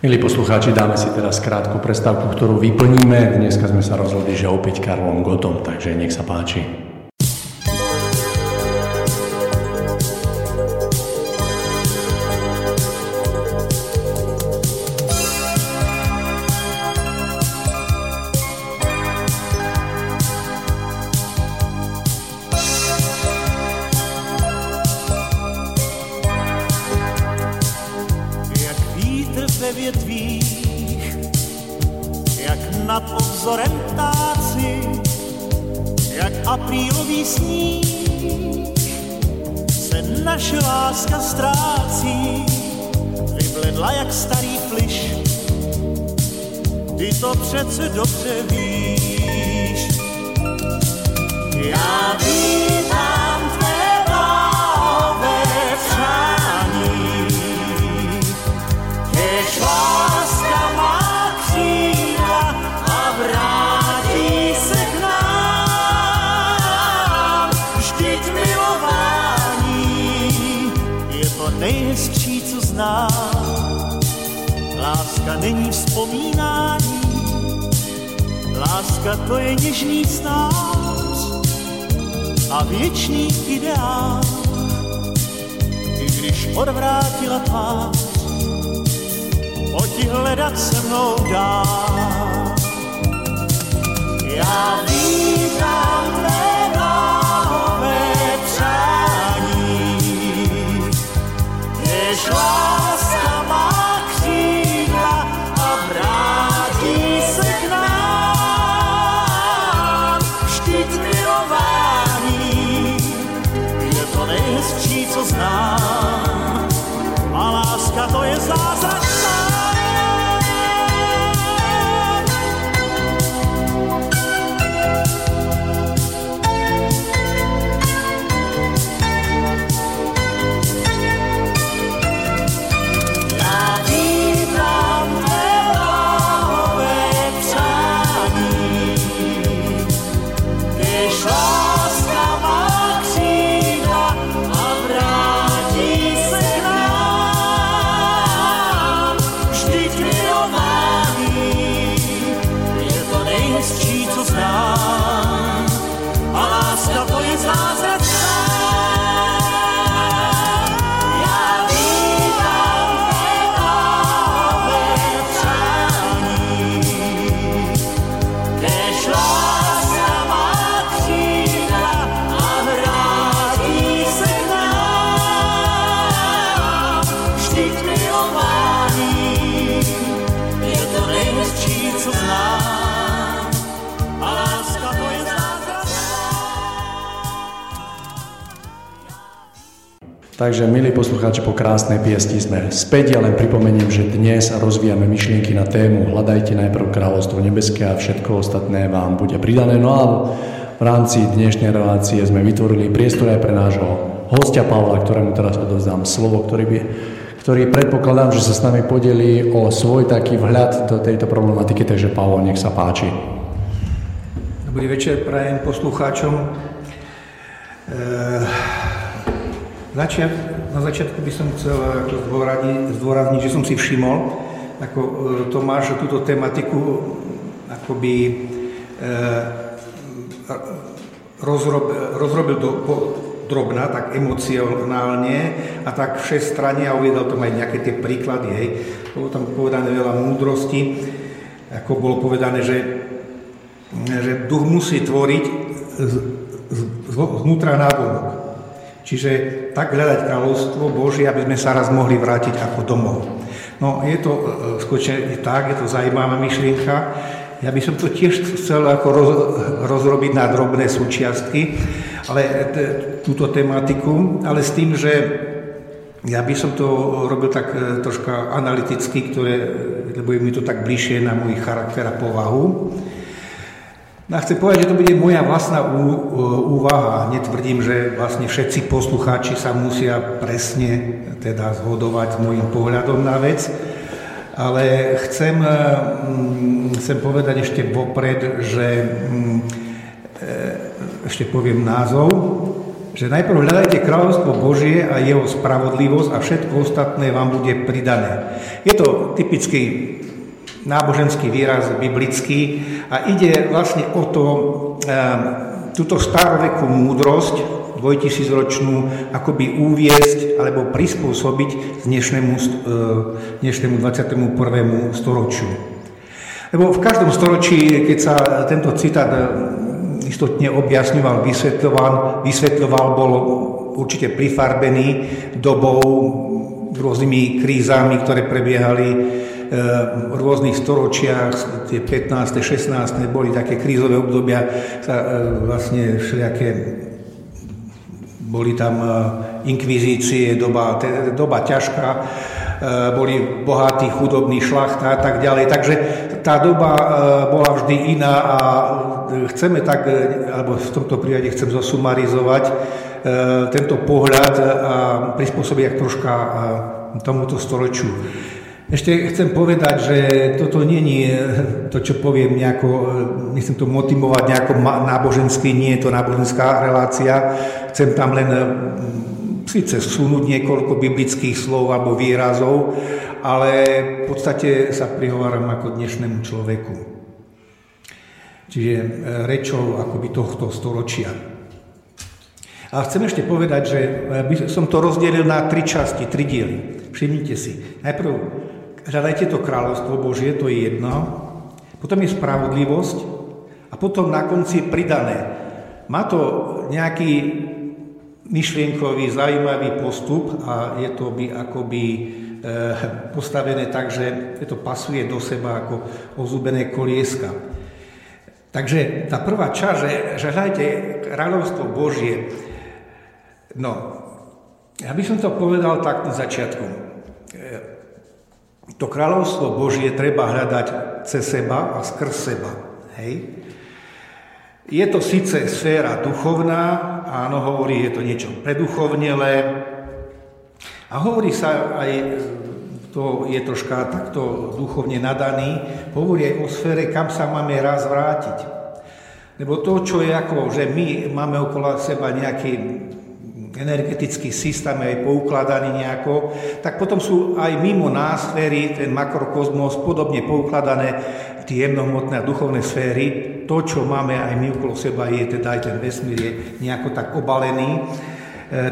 Milí poslucháči, dáme si teraz krátku prestávku, ktorú vyplníme. Dneska sme sa rozhodli, že opäť Karlom Gotom, takže nech sa páči. Takže, milí poslucháči, po krásnej piesti sme späť. Ja len pripomeniem, že dnes rozvíjame myšlienky na tému Hľadajte najprv kráľovstvo nebeské a všetko ostatné vám bude pridané. No a v rámci dnešnej relácie sme vytvorili priestor aj pre nášho hostia Pavla, ktorému teraz odovzdám slovo, ktorý, by, ktorý predpokladám, že sa s nami podelí o svoj taký vhľad do tejto problematiky. Takže Pavol, nech sa páči. Dobrý večer prajem poslucháčom. E- Začiat, na začiatku by som chcel ako zdôrazniť, že som si všimol, ako e, Tomáš túto tematiku akoby e, rozrob, rozrobil do, po, drobná, tak emocionálne a tak v strane a uviedol tam aj nejaké tie príklady, hej. Bolo tam povedané veľa múdrosti, ako bolo povedané, že, že duch musí tvoriť z, z, znútra návonok. Čiže tak hľadať kráľovstvo Božie, aby sme sa raz mohli vrátiť ako domov. No je to e, skutočne tak, je to zaujímavá myšlienka. Ja by som to tiež chcel ako roz, rozrobiť na drobné súčiastky, ale t- túto tematiku, ale s tým, že ja by som to robil tak e, troška analyticky, ktoré, lebo je mi to tak bližšie na môj charakter a povahu. No a chcem povedať, že to bude moja vlastná úvaha. Netvrdím, že vlastne všetci poslucháči sa musia presne teda zhodovať s môjim pohľadom na vec, ale chcem, mm, chcem povedať ešte vopred, že mm, e, ešte poviem názov, že najprv hľadajte kráľovstvo Božie a jeho spravodlivosť a všetko ostatné vám bude pridané. Je to typický náboženský výraz biblický a ide vlastne o to, ehm, túto starovekú múdrosť, dvojtisícročnú, akoby uviesť alebo prispôsobiť dnešnému, e, dnešnému 21. storočiu. Lebo v každom storočí, keď sa tento citát e, istotne objasňoval, vysvetľoval, vysvetľoval, bol určite prifarbený dobou, rôznymi krízami, ktoré prebiehali v rôznych storočiach, tie 15. 16. boli také krízové obdobia, sa e, vlastne všelijaké boli tam e, inkvizície, doba, doba ťažká, e, boli bohatí, chudobní, šlachta a tak ďalej. Takže tá doba bola vždy iná a chceme tak, alebo v tomto prípade chcem zosumarizovať tento pohľad a prispôsobiť troška tomuto storočiu. Ešte chcem povedať, že toto nie je to, čo poviem nejako, nechcem to motivovať nejako nábožensky, nie je to náboženská relácia. Chcem tam len mm, síce sunúť niekoľko biblických slov alebo výrazov, ale v podstate sa prihováram ako dnešnému človeku. Čiže rečou akoby tohto storočia. A chcem ešte povedať, že som to rozdelil na tri časti, tri diely. Všimnite si. Najprv hľadajte to kráľovstvo Božie, to je jedno, potom je spravodlivosť a potom na konci pridané. Má to nejaký myšlienkový, zaujímavý postup a je to by akoby e, postavené tak, že to pasuje do seba ako ozúbené kolieska. Takže tá prvá časť, že, že hľadajte kráľovstvo Božie, no, ja by som to povedal tak na začiatku. To kráľovstvo Božie treba hľadať cez seba a skrz seba. Hej? Je to síce sféra duchovná, áno, hovorí, je to niečo preduchovnelé, a hovorí sa aj, to je troška takto duchovne nadaný, hovorí aj o sfére, kam sa máme raz vrátiť. Lebo to, čo je ako, že my máme okolo seba nejaký energetický systém je poukladaný nejako, tak potom sú aj mimo nás sféry, ten makrokozmos, podobne poukladané tie jemnohmotné a duchovné sféry. To, čo máme aj my okolo seba, je teda aj ten vesmír je nejako tak obalený e,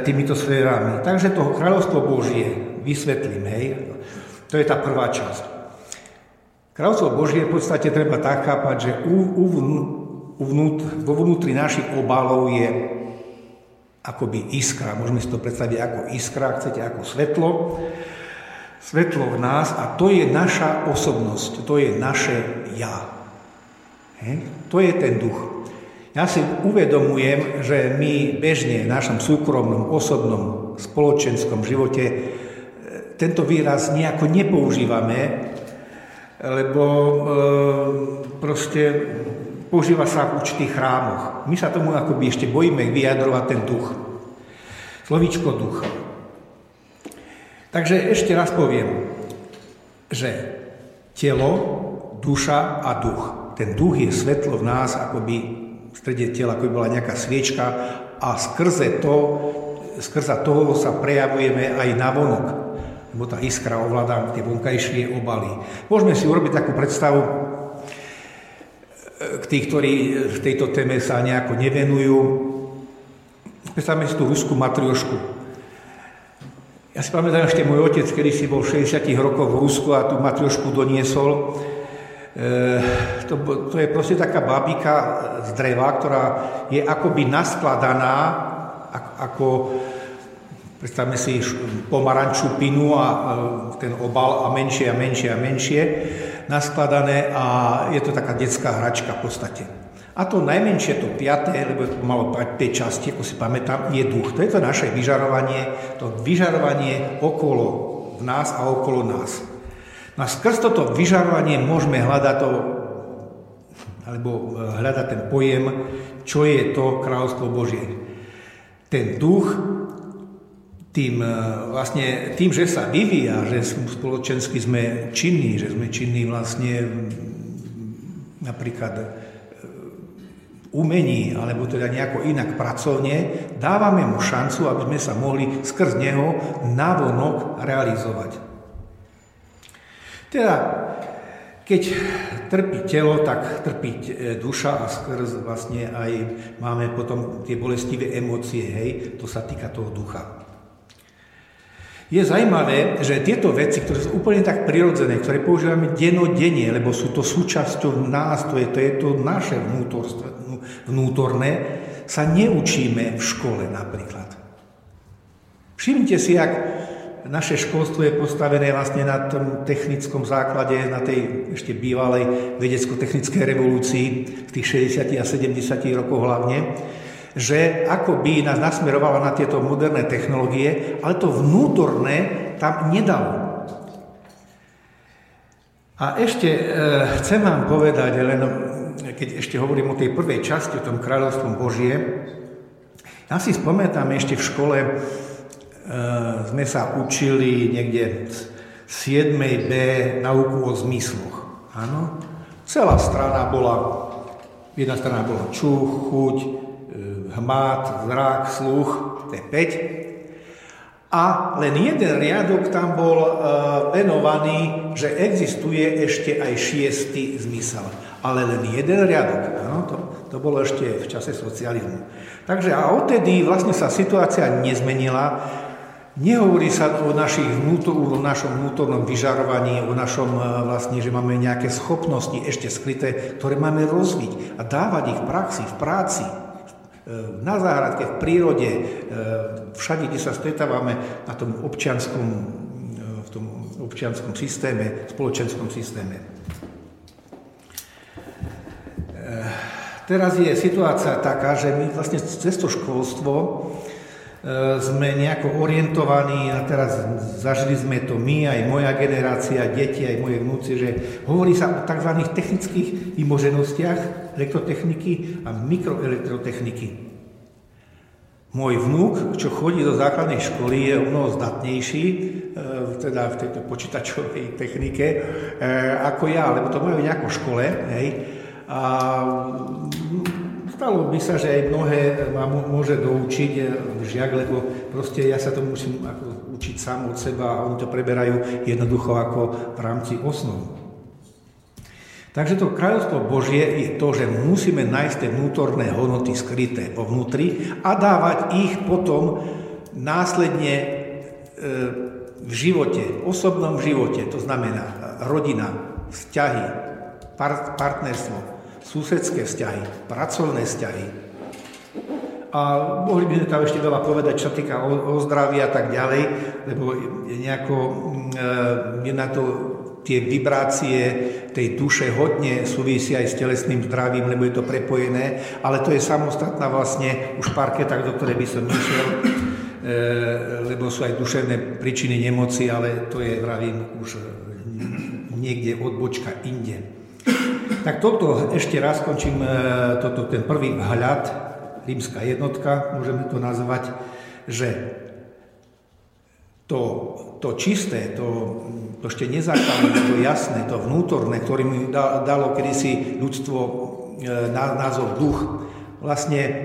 týmito sférami. Takže to kráľovstvo Božie vysvetlím, hej. To je tá prvá časť. Kráľovstvo Božie v podstate treba tak chápať, že vo vnútri našich obalov je akoby iskra. Môžeme si to predstaviť ako iskra, chcete ako svetlo. Svetlo v nás a to je naša osobnosť, to je naše ja. He? To je ten duch. Ja si uvedomujem, že my bežne v našom súkromnom, osobnom, spoločenskom živote e, tento výraz nejako nepoužívame, lebo e, proste používa sa v určitých chrámoch. My sa tomu akoby ešte bojíme vyjadrovať ten duch. Slovíčko duch. Takže ešte raz poviem, že telo, duša a duch. Ten duch je svetlo v nás, akoby v strede tela, ako by bola nejaká sviečka a skrze to, skrze toho sa prejavujeme aj na vonok lebo tá iskra ovláda tie vonkajšie obaly. Môžeme si urobiť takú predstavu, tých, ktorí v tejto téme sa nejako nevenujú. Predstavme si tú ruskú matriošku. Ja si pamätám ešte môj otec, kedy si bol 60 rokov v Rusku a tú matriošku doniesol. E, to, to je proste taká babika z dreva, ktorá je akoby naskladaná ako, predstavme si pomarančú pinu a e, ten obal a menšie a menšie a menšie. Naskladané a je to taká detská hračka v podstate. A to najmenšie, to piaté, lebo to malo 5 časti, ako si pamätám, je duch. To je to naše vyžarovanie, to vyžarovanie okolo v nás a okolo nás. No a skrz toto vyžarovanie môžeme hľadať to, alebo e, hľadať ten pojem, čo je to kráľovstvo Božie. Ten duch tým, e, vlastne, tým, že sa vyvíja, že spoločensky sme činní, že sme činní vlastne napríklad umení, alebo teda nejako inak pracovne, dávame mu šancu, aby sme sa mohli skrz neho navonok realizovať. Teda, keď trpí telo, tak trpí e, duša a skrz vlastne aj máme potom tie bolestivé emócie, hej, to sa týka toho ducha. Je zaujímavé, že tieto veci, ktoré sú úplne tak prirodzené, ktoré používame denodenne, lebo sú to súčasťou nás, to je to, je to naše vnútorné, sa neučíme v škole napríklad. Všimnite si, ak naše školstvo je postavené vlastne na tom technickom základe, na tej ešte bývalej vedecko-technickej revolúcii v tých 60. a 70. rokoch hlavne, že ako by nás nasmerovala na tieto moderné technológie, ale to vnútorné tam nedalo. A ešte e, chcem vám povedať, len keď ešte hovorím o tej prvej časti, o tom kráľovstvom Božie, ja si spomínam ešte v škole, e, sme sa učili niekde v 7. B nauku o zmysloch. Áno? Celá strana bola, jedna strana bola čuch, chuť, hmat, zrak, sluch, to je 5. A len jeden riadok tam bol e, venovaný, že existuje ešte aj šiestý zmysel. Ale len jeden riadok. Áno, to, to bolo ešte v čase socializmu. Takže a odtedy vlastne sa situácia nezmenila. Nehovorí sa o, našich vnútor, o našom vnútornom vyžarovaní, o našom e, vlastne, že máme nejaké schopnosti ešte skryté, ktoré máme rozviť a dávať ich v praxi, v práci na záhradke, v prírode, e, všade, kde sa stretávame na tom občianskom, e, v tom občianskom systéme, spoločenskom systéme. E, teraz je situácia taká, že my vlastne cez to školstvo E, sme nejako orientovaní a teraz zažili sme to my, aj moja generácia, deti, aj moje vnúci, že hovorí sa o tzv. technických vymoženostiach elektrotechniky a mikroelektrotechniky. Môj vnúk, čo chodí do základnej školy, je o mnoho zdatnejší, e, teda v tejto počítačovej technike, e, ako ja, lebo to majú nejako v škole, hej. A Stalo by sa, že aj mnohé ma môže doučiť e, žiak, lebo proste ja sa to musím ako učiť sám od seba a oni to preberajú jednoducho ako v rámci osnov. Takže to kráľovstvo Božie je to, že musíme nájsť tie vnútorné hodnoty skryté vo vnútri a dávať ich potom následne e, v živote, v osobnom živote, to znamená rodina, vzťahy, partnerstvo, susedské vzťahy, pracovné vzťahy. A mohli by sme tam ešte veľa povedať, čo týka o, zdraví a tak ďalej, lebo nejako e, na to tie vibrácie tej duše hodne súvisia aj s telesným zdravím, lebo je to prepojené, ale to je samostatná vlastne už parketa, do ktorej by som nešiel, e, lebo sú aj duševné príčiny nemoci, ale to je, vravím, už niekde odbočka inde. Tak toto ešte raz končím, e, toto, ten prvý hľad, rímska jednotka, môžeme to nazvať, že to, to čisté, to, to ešte nezákonné, to jasné, to vnútorné, ktorým dalo kedysi ľudstvo e, názov duch, vlastne e,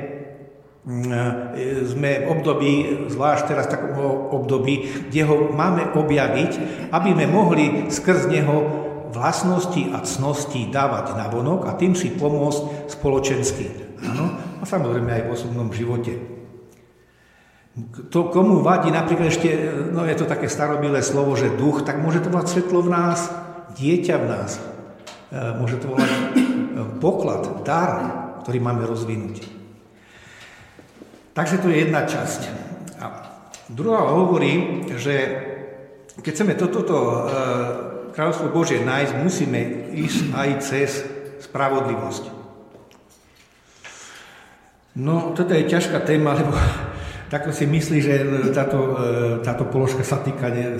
sme v období, zvlášť teraz takom období, kde ho máme objaviť, aby sme mohli skrz neho vlastnosti a cnosti dávať na vonok a tým si pomôcť spoločensky. Áno? A samozrejme aj v osobnom živote. To, komu vadí napríklad ešte, no je to také starobilé slovo, že duch, tak môže to mať svetlo v nás, dieťa v nás. E, môže to volať e, poklad, dar, ktorý máme rozvinúť. Takže to je jedna časť. A druhá hovorí, že keď chceme toto to, to, kráľovstvo Božie nájsť, musíme ísť aj cez spravodlivosť. No, toto je ťažká téma, [LAUGHS] lebo tak si myslí, že táto, e, táto položka sa týka ne,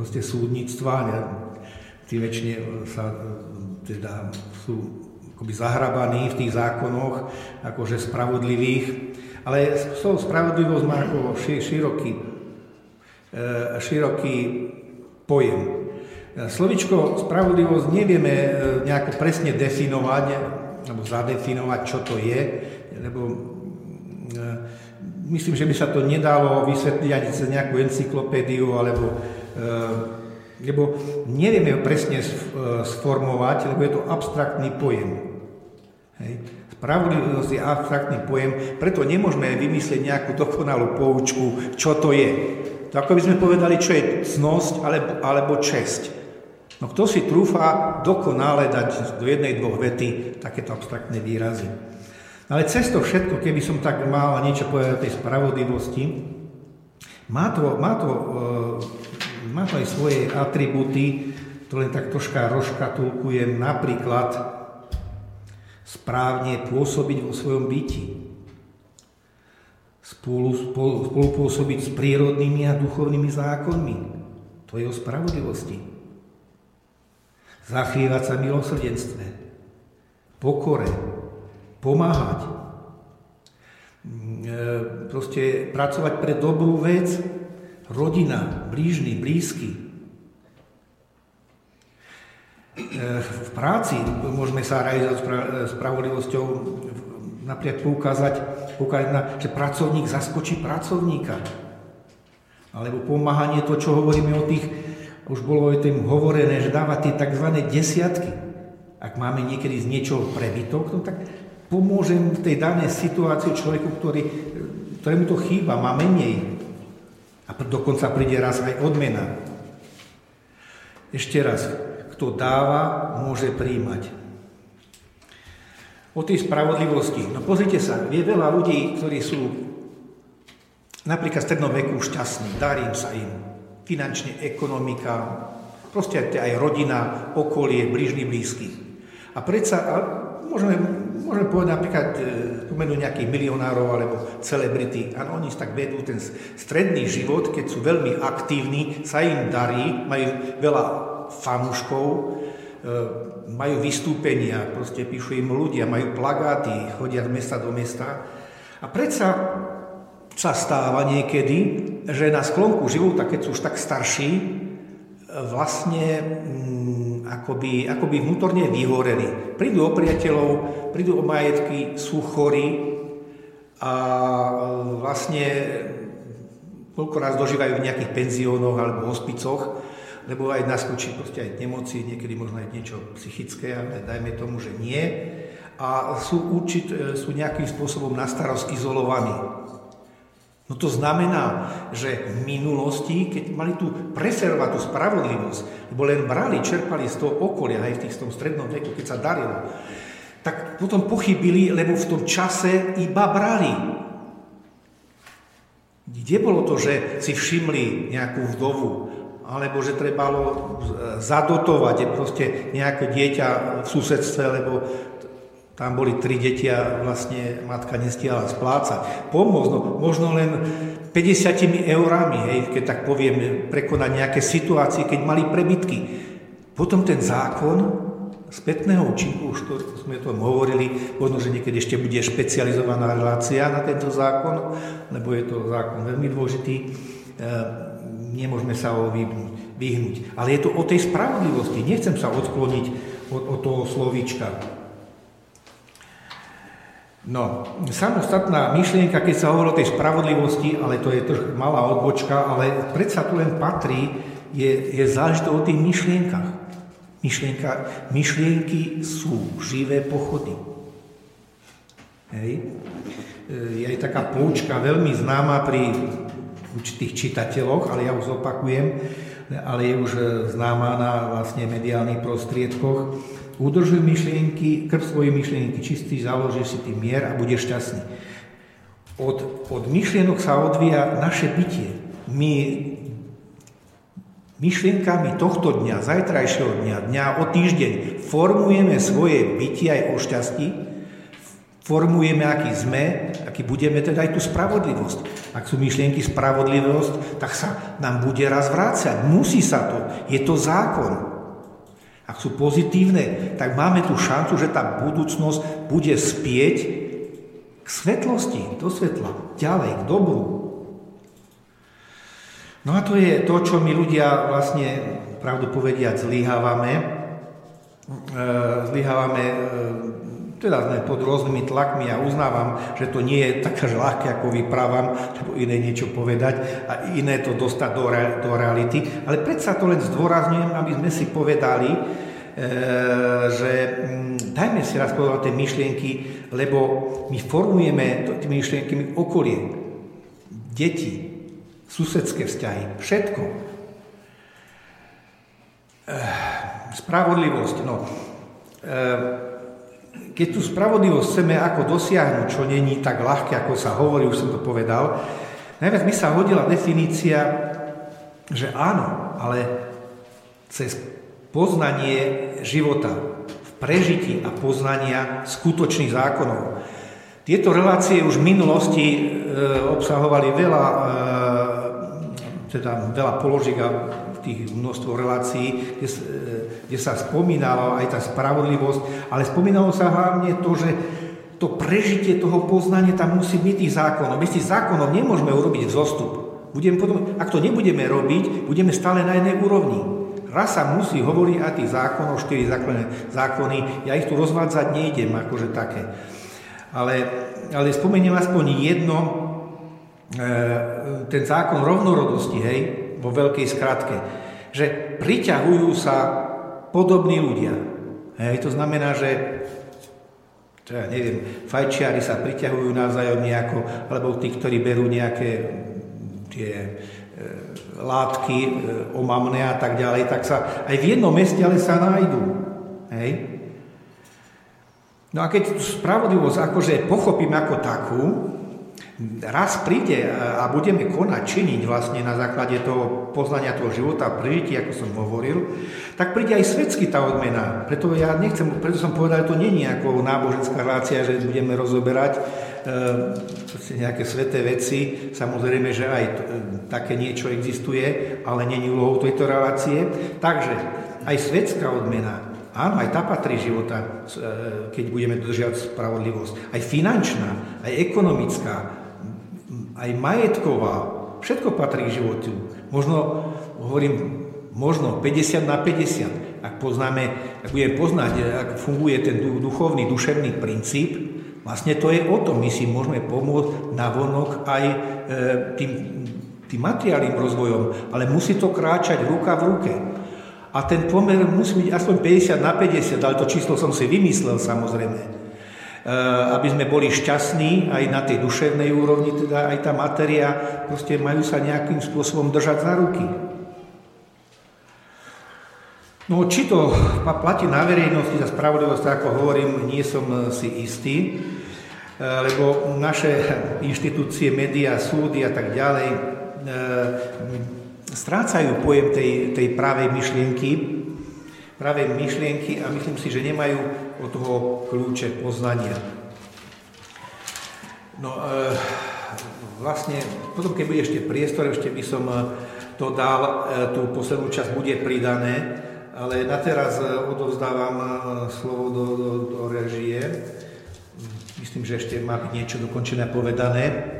súdnictva, ne, tí väčšine sa teda sú akoby zahrabaní v tých zákonoch, akože spravodlivých, ale slovo spravodlivosť má ako široký, e, široký pojem. Slovičko spravodlivosť nevieme e, nejako presne definovať, alebo zadefinovať, čo to je, lebo myslím, že by sa to nedalo vysvetliť ani cez nejakú encyklopédiu, alebo, eh, lebo nevieme ho presne sformovať, lebo je to abstraktný pojem. Hej. Spravodlivosť je abstraktný pojem, preto nemôžeme vymyslieť nejakú dokonalú poučku, čo to je. To ako by sme povedali, čo je cnosť alebo, alebo česť. No kto si trúfa dokonale dať do jednej, dvoch vety takéto abstraktné výrazy. Ale cez to všetko, keby som tak mal niečo povedať o tej spravodlivosti, má to, má to, uh, má to aj svoje atributy, to len tak troška rozkatulkujem, napríklad správne pôsobiť vo svojom byti, spolu, spolu, s prírodnými a duchovnými zákonmi. To je o spravodlivosti. Zachvievať sa milosrdenstve, pokore, pomáhať, mm, e, proste pracovať pre dobrú vec, rodina, blížny, blízky. E, v práci môžeme sa realizovať spravodlivosťou, napríklad poukázať, poukázať na, že pracovník zaskočí pracovníka. Alebo pomáhanie to, čo hovoríme o tých, už bolo o tým hovorené, že dáva tie tzv. desiatky. Ak máme niekedy z niečoho prebytok, no tak pomôžem v tej danej situácii človeku, ktorý, ktorému to chýba, má menej. A dokonca príde raz aj odmena. Ešte raz, kto dáva, môže príjmať. O tej spravodlivosti. No pozrite sa, je veľa ľudí, ktorí sú napríklad v strednom veku šťastní, darím sa im. Finančne, ekonomika, proste aj rodina, okolie, blížny, blízky. A predsa a môžeme Môžeme povedať napríklad, e, spomenúť nejakých milionárov alebo celebrity. Áno, oni tak vedú ten stredný život, keď sú veľmi aktívni, sa im darí, majú veľa fanúškov, e, majú vystúpenia, proste píšu im ľudia, majú plagáty, chodia z mesta do mesta. A predsa sa stáva niekedy, že na sklonku života, keď sú už tak starší, vlastne mm, akoby, akoby vnútorne vyhoreli. Prídu o priateľov, prídu o majetky, sú chorí a e, vlastne koľko raz dožívajú v nejakých penziónoch alebo hospicoch, lebo aj naskočí proste aj nemoci, niekedy možno aj niečo psychické, ale dajme tomu, že nie. A sú, určit, e, sú nejakým spôsobom na starost izolovaní. No to znamená, že v minulosti, keď mali tu preferovať tú spravodlivosť, lebo len brali, čerpali z toho okolia, aj v tých, tom strednom veku, keď sa darilo, tak potom pochybili, lebo v tom čase iba brali. Kde bolo to, že si všimli nejakú vdovu, alebo že trebalo zadotovať proste nejaké dieťa v susedstve, lebo tam boli tri deti a vlastne matka nestiala splácať. Pomôcť, no, možno len 50 eurami, hej, keď tak poviem, prekonať nejaké situácie, keď mali prebytky. Potom ten zákon spätného účinku, už to sme o tom hovorili, možno, že niekedy ešte bude špecializovaná relácia na tento zákon, lebo je to zákon veľmi dôležitý, e, nemôžeme sa ho vyhnúť. Ale je to o tej spravodlivosti, nechcem sa odkloniť od, od toho slovíčka. No, samostatná myšlienka, keď sa hovorí o tej spravodlivosti, ale to je trošku malá odbočka, ale predsa tu len patrí, je, je záležité o tých myšlienkach. Myšlienka, myšlienky sú živé pochody. Hej. Je aj taká poučka veľmi známa pri určitých čitateľoch, ale ja už opakujem, ale je už známa na vlastne mediálnych prostriedkoch Udržuj myšlienky, krv svoje myšlienky čistý, založíš si tým mier a budeš šťastný. Od, od myšlienok sa odvíja naše bytie. My myšlienkami tohto dňa, zajtrajšieho dňa, dňa o týždeň formujeme svoje bytie aj o šťastí, formujeme, aký sme, aký budeme, teda aj tú spravodlivosť. Ak sú myšlienky spravodlivosť, tak sa nám bude raz vrácať. Musí sa to. Je to zákon. Ak sú pozitívne, tak máme tu šancu, že tá budúcnosť bude spieť k svetlosti, do svetla, ďalej, k dobru. No a to je to, čo my ľudia vlastne, pravdu povediať, zlyhávame. E, zlyhávame e, teda sme pod rôznymi tlakmi a uznávam, že to nie je také ľahké, ako vyprávam, lebo iné niečo povedať a iné to dostať do, re, do reality. Ale predsa to len zdôrazňujem, aby sme si povedali, e, že m, mm, dajme si raz povedať tie myšlienky, lebo my formujeme tými myšlienkami okolie, deti, susedské vzťahy, všetko. E, spravodlivosť, no. E, keď tú spravodlivosť chceme ako dosiahnuť, čo není tak ľahké, ako sa hovorí, už som to povedal, najviac mi sa hodila definícia, že áno, ale cez poznanie života, v prežití a poznania skutočných zákonov. Tieto relácie už v minulosti e, obsahovali veľa, e, teda veľa položiek a tých množstvo relácií, kde, kde sa spomínala aj tá spravodlivosť, ale spomínalo sa hlavne to, že to prežitie toho poznania tam musí byť tých zákonov. Bez tých zákonov nemôžeme urobiť vzostup. Budeme potom, ak to nebudeme robiť, budeme stále na jednej úrovni. Raz sa musí hovoriť aj tých zákonov, štyri zákony, zákony. Ja ich tu rozvádzať nejdem, akože také. Ale, ale spomeniem aspoň jedno, e, ten zákon rovnorodosti, hej, vo veľkej skratke, že priťahujú sa podobní ľudia. Hej, to znamená, že čo ja neviem, fajčiari sa priťahujú navzájom nejako, alebo tí, ktorí berú nejaké tie e, látky e, omamné a tak ďalej, tak sa aj v jednom meste ale sa nájdú. Hej? No a keď spravodlivosť akože pochopím ako takú, raz príde a budeme konať, činiť vlastne na základe toho poznania toho života, prežitia, ako som hovoril, tak príde aj svetsky tá odmena. Preto ja nechcem, preto som povedal, že to nie je ako náboženská relácia, že budeme rozoberať e, nejaké sveté veci. Samozrejme, že aj e, také niečo existuje, ale není úlohou tejto relácie. Takže aj svetská odmena, Áno, aj tá patrí života, e, keď budeme dodržiavať spravodlivosť. Aj finančná, aj ekonomická, aj majetková, všetko patrí k životu. Možno, hovorím, možno 50 na 50. Ak poznáme, ak budeme poznať, ak funguje ten duchovný, duševný princíp, vlastne to je o tom, my si môžeme pomôcť na vonok aj e, tým, tým materiálnym rozvojom, ale musí to kráčať ruka v ruke. A ten pomer musí byť aspoň 50 na 50, ale to číslo som si vymyslel samozrejme. Eh, aby sme boli šťastní aj na tej duševnej úrovni, teda aj tá matéria, proste majú sa nejakým spôsobom držať za ruky. No, či to platí na verejnosti za spravodlivosť, ako hovorím, nie som eh, si istý, eh, lebo naše inštitúcie, médiá, súdy a tak ďalej strácajú pojem tej, tej pravej myšlienky, pravej myšlienky a myslím si, že nemajú od toho kľúče poznania. No e, vlastne, potom keď bude ešte priestor, ešte by som e, to dal, e, tú poslednú časť bude pridané, ale na teraz e, odovzdávam e, slovo do, do, do režie. Myslím, že ešte má byť niečo dokončené povedané.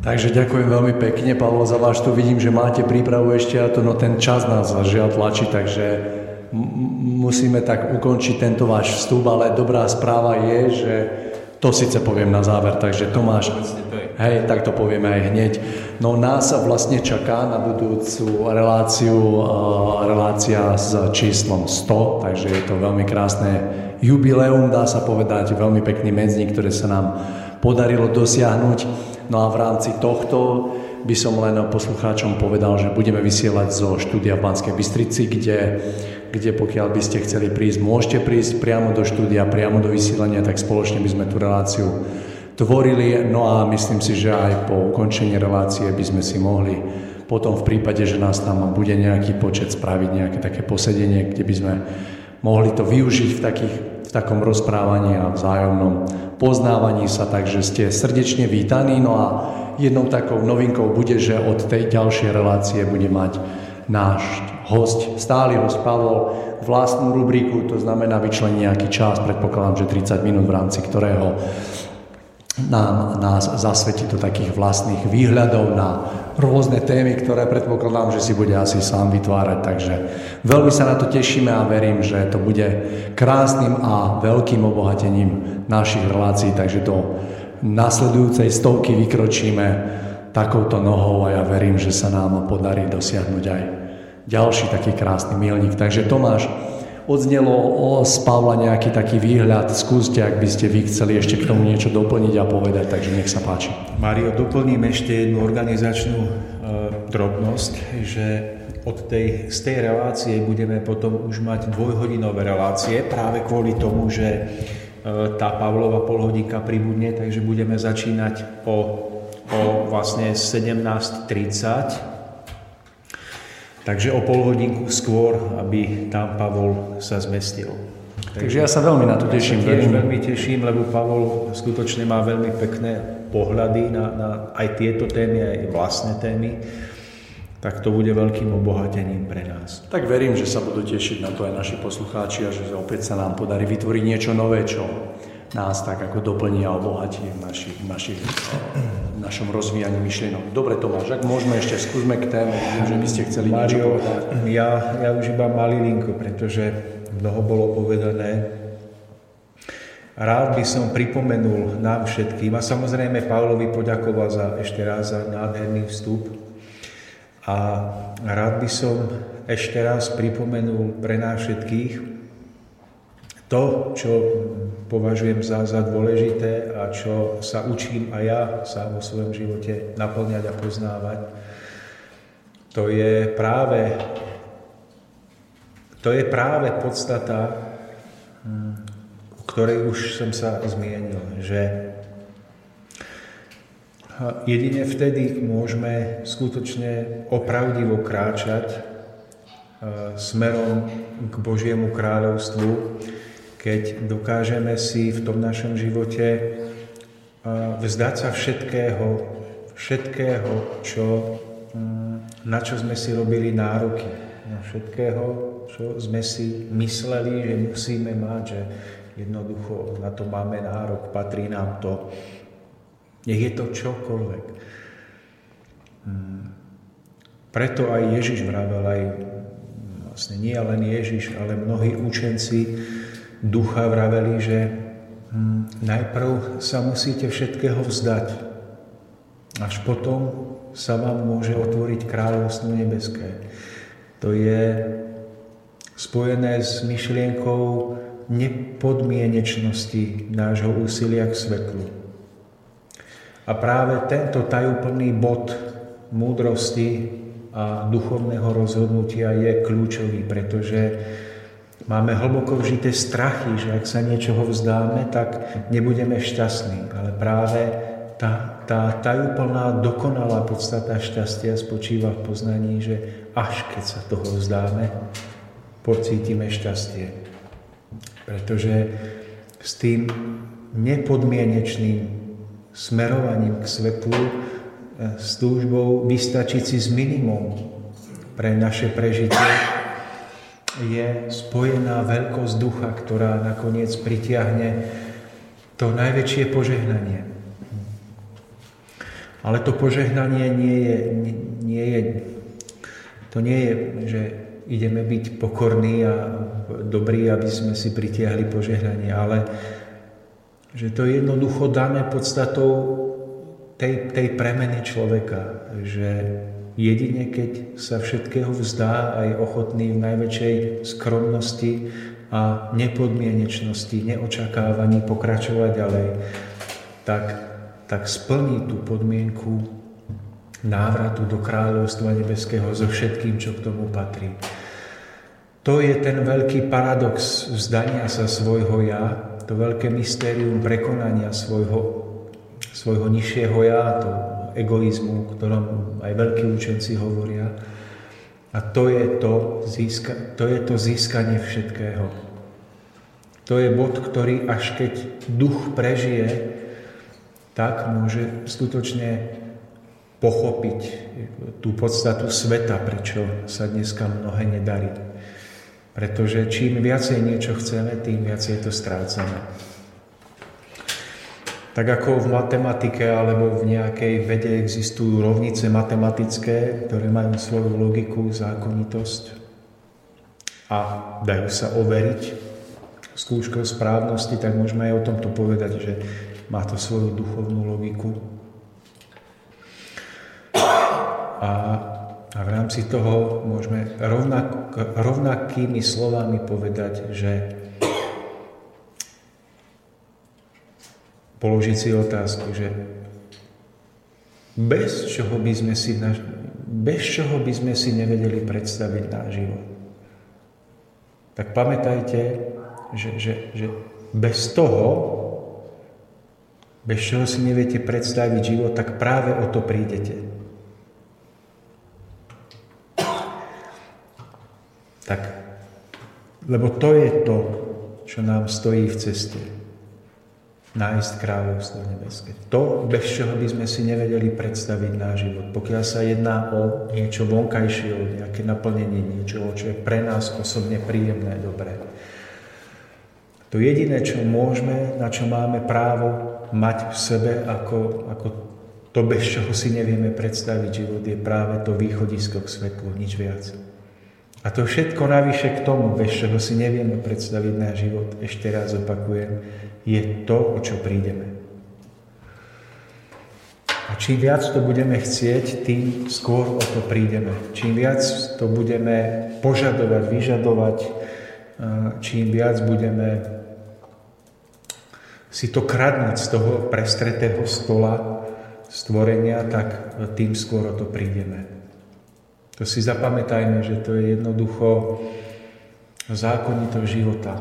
Takže ďakujem veľmi pekne, Pavlo, za váš tu. Vidím, že máte prípravu ešte a to, no ten čas nás žiaľ tlačí, takže musíme tak ukončiť tento váš vstup, ale dobrá správa je, že to síce poviem na záver, takže Tomáš, hej, tak to povieme aj hneď. No nás vlastne čaká na budúcu reláciu, relácia s číslom 100, takže je to veľmi krásne jubileum, dá sa povedať, veľmi pekný medzník, ktoré sa nám podarilo dosiahnuť. No a v rámci tohto by som len poslucháčom povedal, že budeme vysielať zo štúdia v Banskej Bystrici, kde kde pokiaľ by ste chceli prísť, môžete prísť priamo do štúdia, priamo do vysielania, tak spoločne by sme tú reláciu tvorili. No a myslím si, že aj po ukončení relácie by sme si mohli potom v prípade, že nás tam bude nejaký počet, spraviť nejaké také posedenie, kde by sme mohli to využiť v, takých, v takom rozprávaní a vzájomnom poznávaní sa, takže ste srdečne vítaní. No a jednou takou novinkou bude, že od tej ďalšej relácie bude mať náš host, stály host Pavol, vlastnú rubriku, to znamená vyčlení nejaký čas, predpokladám, že 30 minút, v rámci ktorého nám, nás zasvetí do takých vlastných výhľadov na rôzne témy, ktoré predpokladám, že si bude asi sám vytvárať. Takže veľmi sa na to tešíme a verím, že to bude krásnym a veľkým obohatením našich relácií. Takže do nasledujúcej stovky vykročíme takouto nohou a ja verím, že sa nám podarí dosiahnuť aj ďalší taký krásny milník. Takže Tomáš, odznelo z Pavla nejaký taký výhľad. Skúste, ak by ste vy chceli ešte k tomu niečo doplniť a povedať, takže nech sa páči. Mario, doplním ešte jednu organizačnú e, drobnosť, že od tej, z tej relácie budeme potom už mať dvojhodinové relácie práve kvôli tomu, že e, tá Pavlova polhodinka pribudne, takže budeme začínať o, o vlastne 17.30 Takže o pol hodinku skôr, aby tam Pavol sa zmestil. Takže ja sa veľmi na to teším. Ja sa veľmi teším, lebo Pavol skutočne má veľmi pekné pohľady na, na aj tieto témy, aj vlastné témy. Tak to bude veľkým obohatením pre nás. Tak verím, že sa budú tešiť na to aj naši poslucháči a že opäť sa nám podarí vytvoriť niečo nové, čo nás tak ako doplní a obohatí v našich, našich, v našom rozvíjaní myšlienok. Dobre Tomáš, ak môžeme ešte skúsme k téme, že by ste chceli Mario, niečo povedať. Ja, ja už iba malý linko, pretože mnoho bolo povedané. Rád by som pripomenul nám všetkým a samozrejme Pavlovi poďakoval za, ešte raz za nádherný vstup. A rád by som ešte raz pripomenul pre nás všetkých, to, čo považujem za, za dôležité a čo sa učím aj ja sám vo svojom živote naplňať a poznávať, to je práve, to je práve podstata, hm, o ktorej už som sa zmienil, že jedine vtedy môžeme skutočne opravdivo kráčať e, smerom k Božiemu kráľovstvu, keď dokážeme si v tom našom živote vzdať sa všetkého, všetkého, čo, mm, na čo sme si robili nároky, na všetkého, čo sme si mysleli, že musíme mať, že jednoducho na to máme nárok, patrí nám to. Nech je to čokoľvek. Mm. Preto aj Ježiš vravel, aj vlastne nie len Ježiš, ale mnohí učenci ducha vraveli, že hm, najprv sa musíte všetkého vzdať, až potom sa vám môže otvoriť kráľovstvo nebeské. To je spojené s myšlienkou nepodmienečnosti nášho úsilia k svetlu. A práve tento tajúplný bod múdrosti a duchovného rozhodnutia je kľúčový, pretože Máme hlboko vžité strachy, že ak sa niečoho vzdáme, tak nebudeme šťastní. Ale práve tá, tá tajúplná, dokonalá podstata šťastia spočíva v poznaní, že až keď sa toho vzdáme, pocítime šťastie. Pretože s tým nepodmienečným smerovaním k svetlu, e, s túžbou vystačiť si s minimum pre naše prežitie, je spojená veľkosť ducha, ktorá nakoniec pritiahne to najväčšie požehnanie. Ale to požehnanie nie je, nie je, to nie je, že ideme byť pokorní a dobrí, aby sme si pritiahli požehnanie, ale že to je jednoducho dané podstatou tej, tej premeny človeka, že Jedine keď sa všetkého vzdá a je ochotný v najväčšej skromnosti a nepodmienečnosti, neočakávaní pokračovať ďalej, tak, tak splní tú podmienku návratu do kráľovstva nebeského so všetkým, čo k tomu patrí. To je ten veľký paradox vzdania sa svojho ja, to veľké mystérium prekonania svojho, svojho nižšieho ja, to egoizmu, ktorom aj veľkí učenci hovoria. A to je to, získa, to je to získanie všetkého. To je bod, ktorý až keď duch prežije, tak môže skutočne pochopiť tú podstatu sveta, prečo sa dneska mnohé nedarí. Pretože čím viacej niečo chceme, tým viacej to strácame. Tak ako v matematike alebo v nejakej vede existujú rovnice matematické, ktoré majú svoju logiku, zákonitosť a dajú sa overiť skúškou správnosti, tak môžeme aj o tomto povedať, že má to svoju duchovnú logiku. A, a v rámci toho môžeme rovnak, rovnakými slovami povedať, že položiť si otázku, že bez čoho by sme si, bez čoho by sme si nevedeli predstaviť náš život. Tak pamätajte, že, že, že bez toho, bez čoho si neviete predstaviť život, tak práve o to prídete. Tak, lebo to je to, čo nám stojí v ceste nájsť kráľovstvo nebeské. To, bez čoho by sme si nevedeli predstaviť náš život. Pokiaľ sa jedná o niečo vonkajšie, o nejaké naplnenie niečoho, čo je pre nás osobne príjemné, dobré. To jediné, čo môžeme, na čo máme právo mať v sebe ako, ako to, bez čoho si nevieme predstaviť život, je práve to východisko k svetlu, nič viac. A to všetko navyše k tomu, bez čoho si nevieme predstaviť náš život, ešte raz opakujem, je to, o čo prídeme. A čím viac to budeme chcieť, tým skôr o to prídeme. Čím viac to budeme požadovať, vyžadovať, čím viac budeme si to kradnúť z toho prestretého stola stvorenia, tak tým skôr o to prídeme. To si zapamätajme, že to je jednoducho zákonitosť života,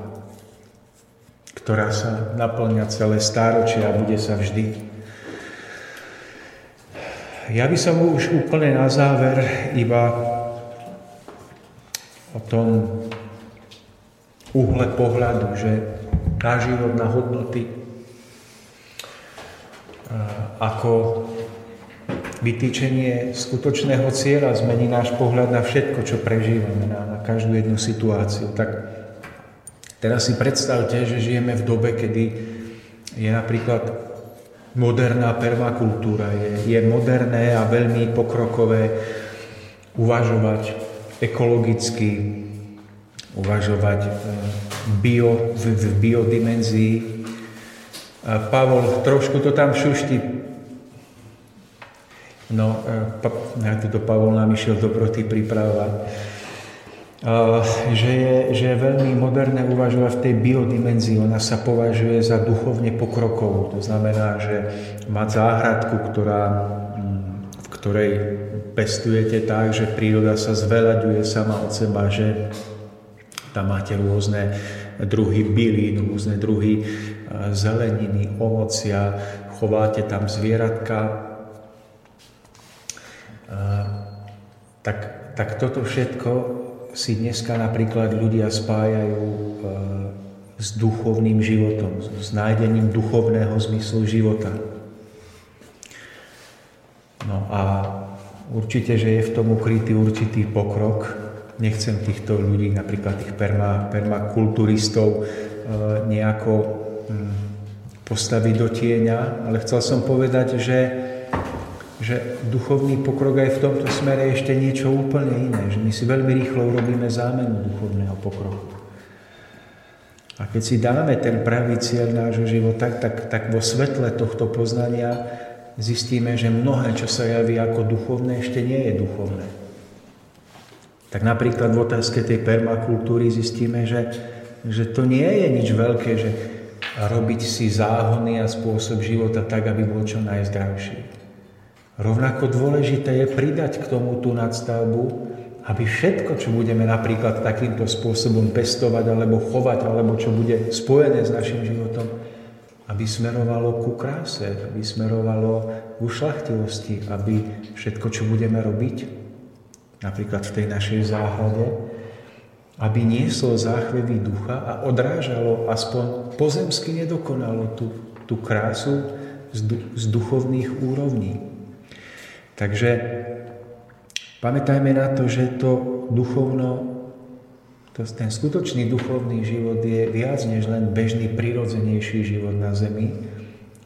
ktorá sa naplňa celé stáročia a bude sa vždy. Ja by som už úplne na záver iba o tom uhle pohľadu, že náš život na hodnoty ako vytýčenie skutočného cieľa zmení náš pohľad na všetko, čo prežívame, na, na každú jednu situáciu. Tak teraz si predstavte, že žijeme v dobe, kedy je napríklad moderná permakultúra. Je, je moderné a veľmi pokrokové uvažovať ekologicky, uvažovať e, bio, v, v biodimenzii. Pavol trošku to tam šušti No, e, ja to Pavol nám išiel dobroty pripravovať. Že je, že je veľmi moderné uvažovať v tej biodimenzii. Ona sa považuje za duchovne pokrokovú. To znamená, že mať záhradku, ktorá, mm, v ktorej pestujete tak, že príroda sa zveľaďuje sama od seba, že tam máte rôzne druhy bylín, rôzne druhy e, zeleniny, ovocia, chováte tam zvieratka, tak, tak toto všetko si dneska napríklad ľudia spájajú e, s duchovným životom, s nájdením duchovného zmyslu života. No a určite, že je v tom ukrytý určitý pokrok. Nechcem týchto ľudí, napríklad tých perma, permakulturistov, e, nejako hm, postaviť do tieňa, ale chcel som povedať, že že duchovný pokrok aj v tomto smere je ešte niečo úplne iné, že my si veľmi rýchlo urobíme zámenu duchovného pokroku. A keď si dáme ten pravý cieľ nášho života, tak, tak vo svetle tohto poznania zistíme, že mnohé, čo sa javí ako duchovné, ešte nie je duchovné. Tak napríklad v otázke tej permakultúry zistíme, že, že to nie je nič veľké, že robiť si záhony a spôsob života tak, aby bol čo najzdravší. Rovnako dôležité je pridať k tomu tú nadstavbu, aby všetko, čo budeme napríklad takýmto spôsobom pestovať, alebo chovať, alebo čo bude spojené s našim životom, aby smerovalo ku kráse, aby smerovalo v ušlachtilosti, aby všetko, čo budeme robiť, napríklad v tej našej záhrade, aby nieslo záchvevý ducha a odrážalo aspoň pozemsky nedokonalo tú, tú krásu z, z duchovných úrovní. Takže pamätajme na to, že to duchovno to, ten skutočný duchovný život je viac než len bežný, prirodzenejší život na zemi,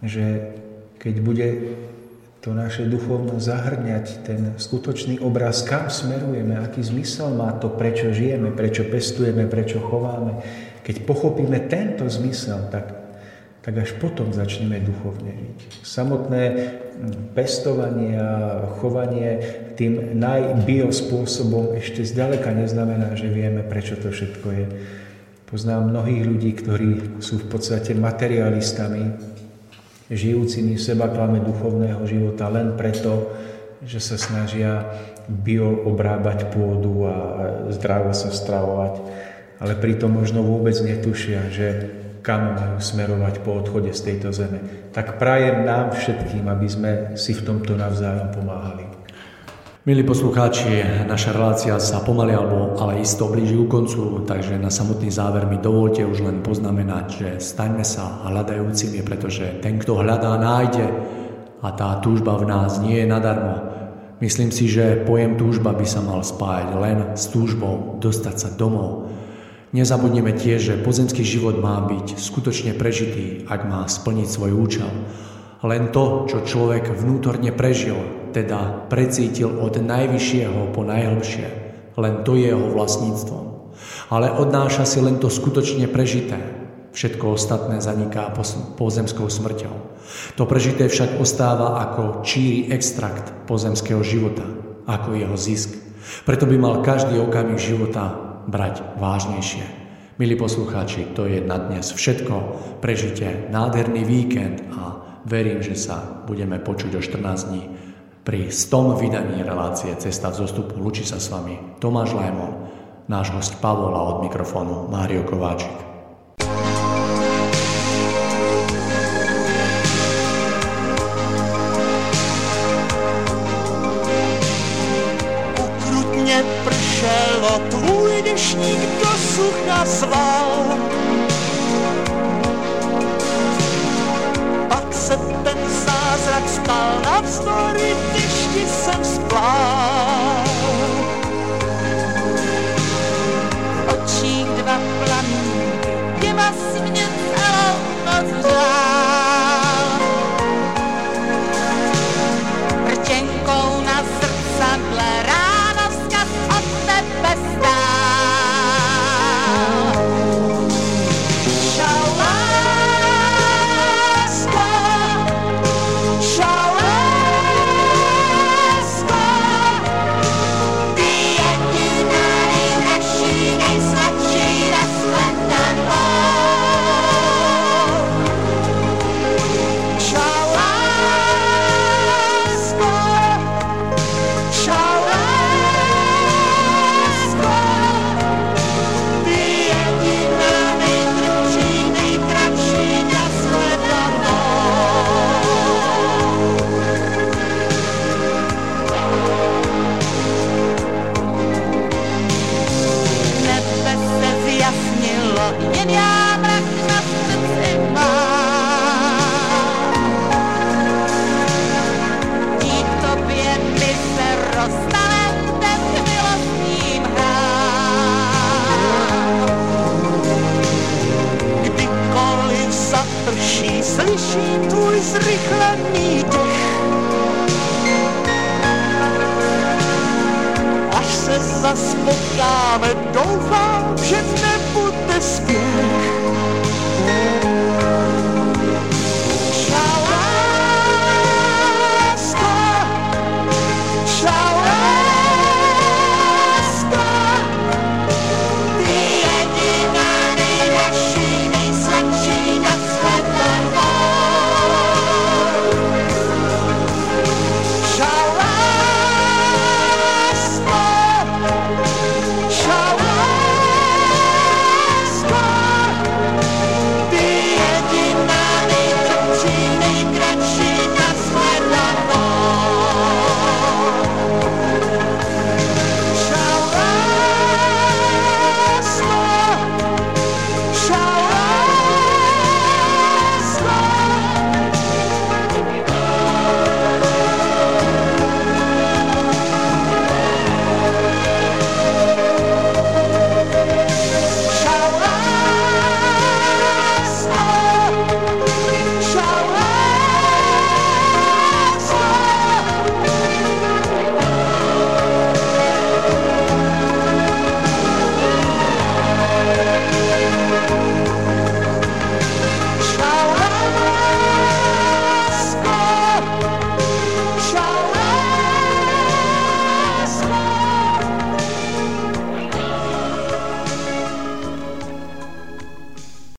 že keď bude to naše duchovno zahrňať ten skutočný obraz, kam smerujeme, aký zmysel má to, prečo žijeme, prečo pestujeme, prečo chováme. Keď pochopíme tento zmysel, tak, tak až potom začneme duchovne žiť. Samotné pestovanie a chovanie tým najbio spôsobom ešte zďaleka neznamená, že vieme, prečo to všetko je. Poznám mnohých ľudí, ktorí sú v podstate materialistami, žijúcimi v sebaklame duchovného života len preto, že sa snažia bio obrábať pôdu a zdravo sa stravovať, ale pritom možno vôbec netušia, že kam majú smerovať po odchode z tejto zeme. Tak prajem nám všetkým, aby sme si v tomto navzájom pomáhali. Milí poslucháči, naša relácia sa pomaly alebo ale isto blíži ku koncu, takže na samotný záver mi dovolte už len poznamenať, že staňme sa hľadajúcimi, pretože ten, kto hľadá, nájde a tá túžba v nás nie je nadarmo. Myslím si, že pojem túžba by sa mal spájať len s túžbou dostať sa domov, Nezabudneme tiež, že pozemský život má byť skutočne prežitý, ak má splniť svoj účel. Len to, čo človek vnútorne prežil, teda precítil od najvyššieho po najhlbšie, len to je jeho vlastníctvom. Ale odnáša si len to skutočne prežité. Všetko ostatné zaniká pozemskou smrťou. To prežité však ostáva ako číry extrakt pozemského života, ako jeho zisk. Preto by mal každý okamih života brať vážnejšie. Milí poslucháči, to je na dnes všetko. Prežite nádherný víkend a verím, že sa budeme počuť o 14 dní pri 100 vydaní relácie Cesta v zostupu. Lučí sa s vami Tomáš Lajmon, náš host Pavol a od mikrofónu Mário Kováčik.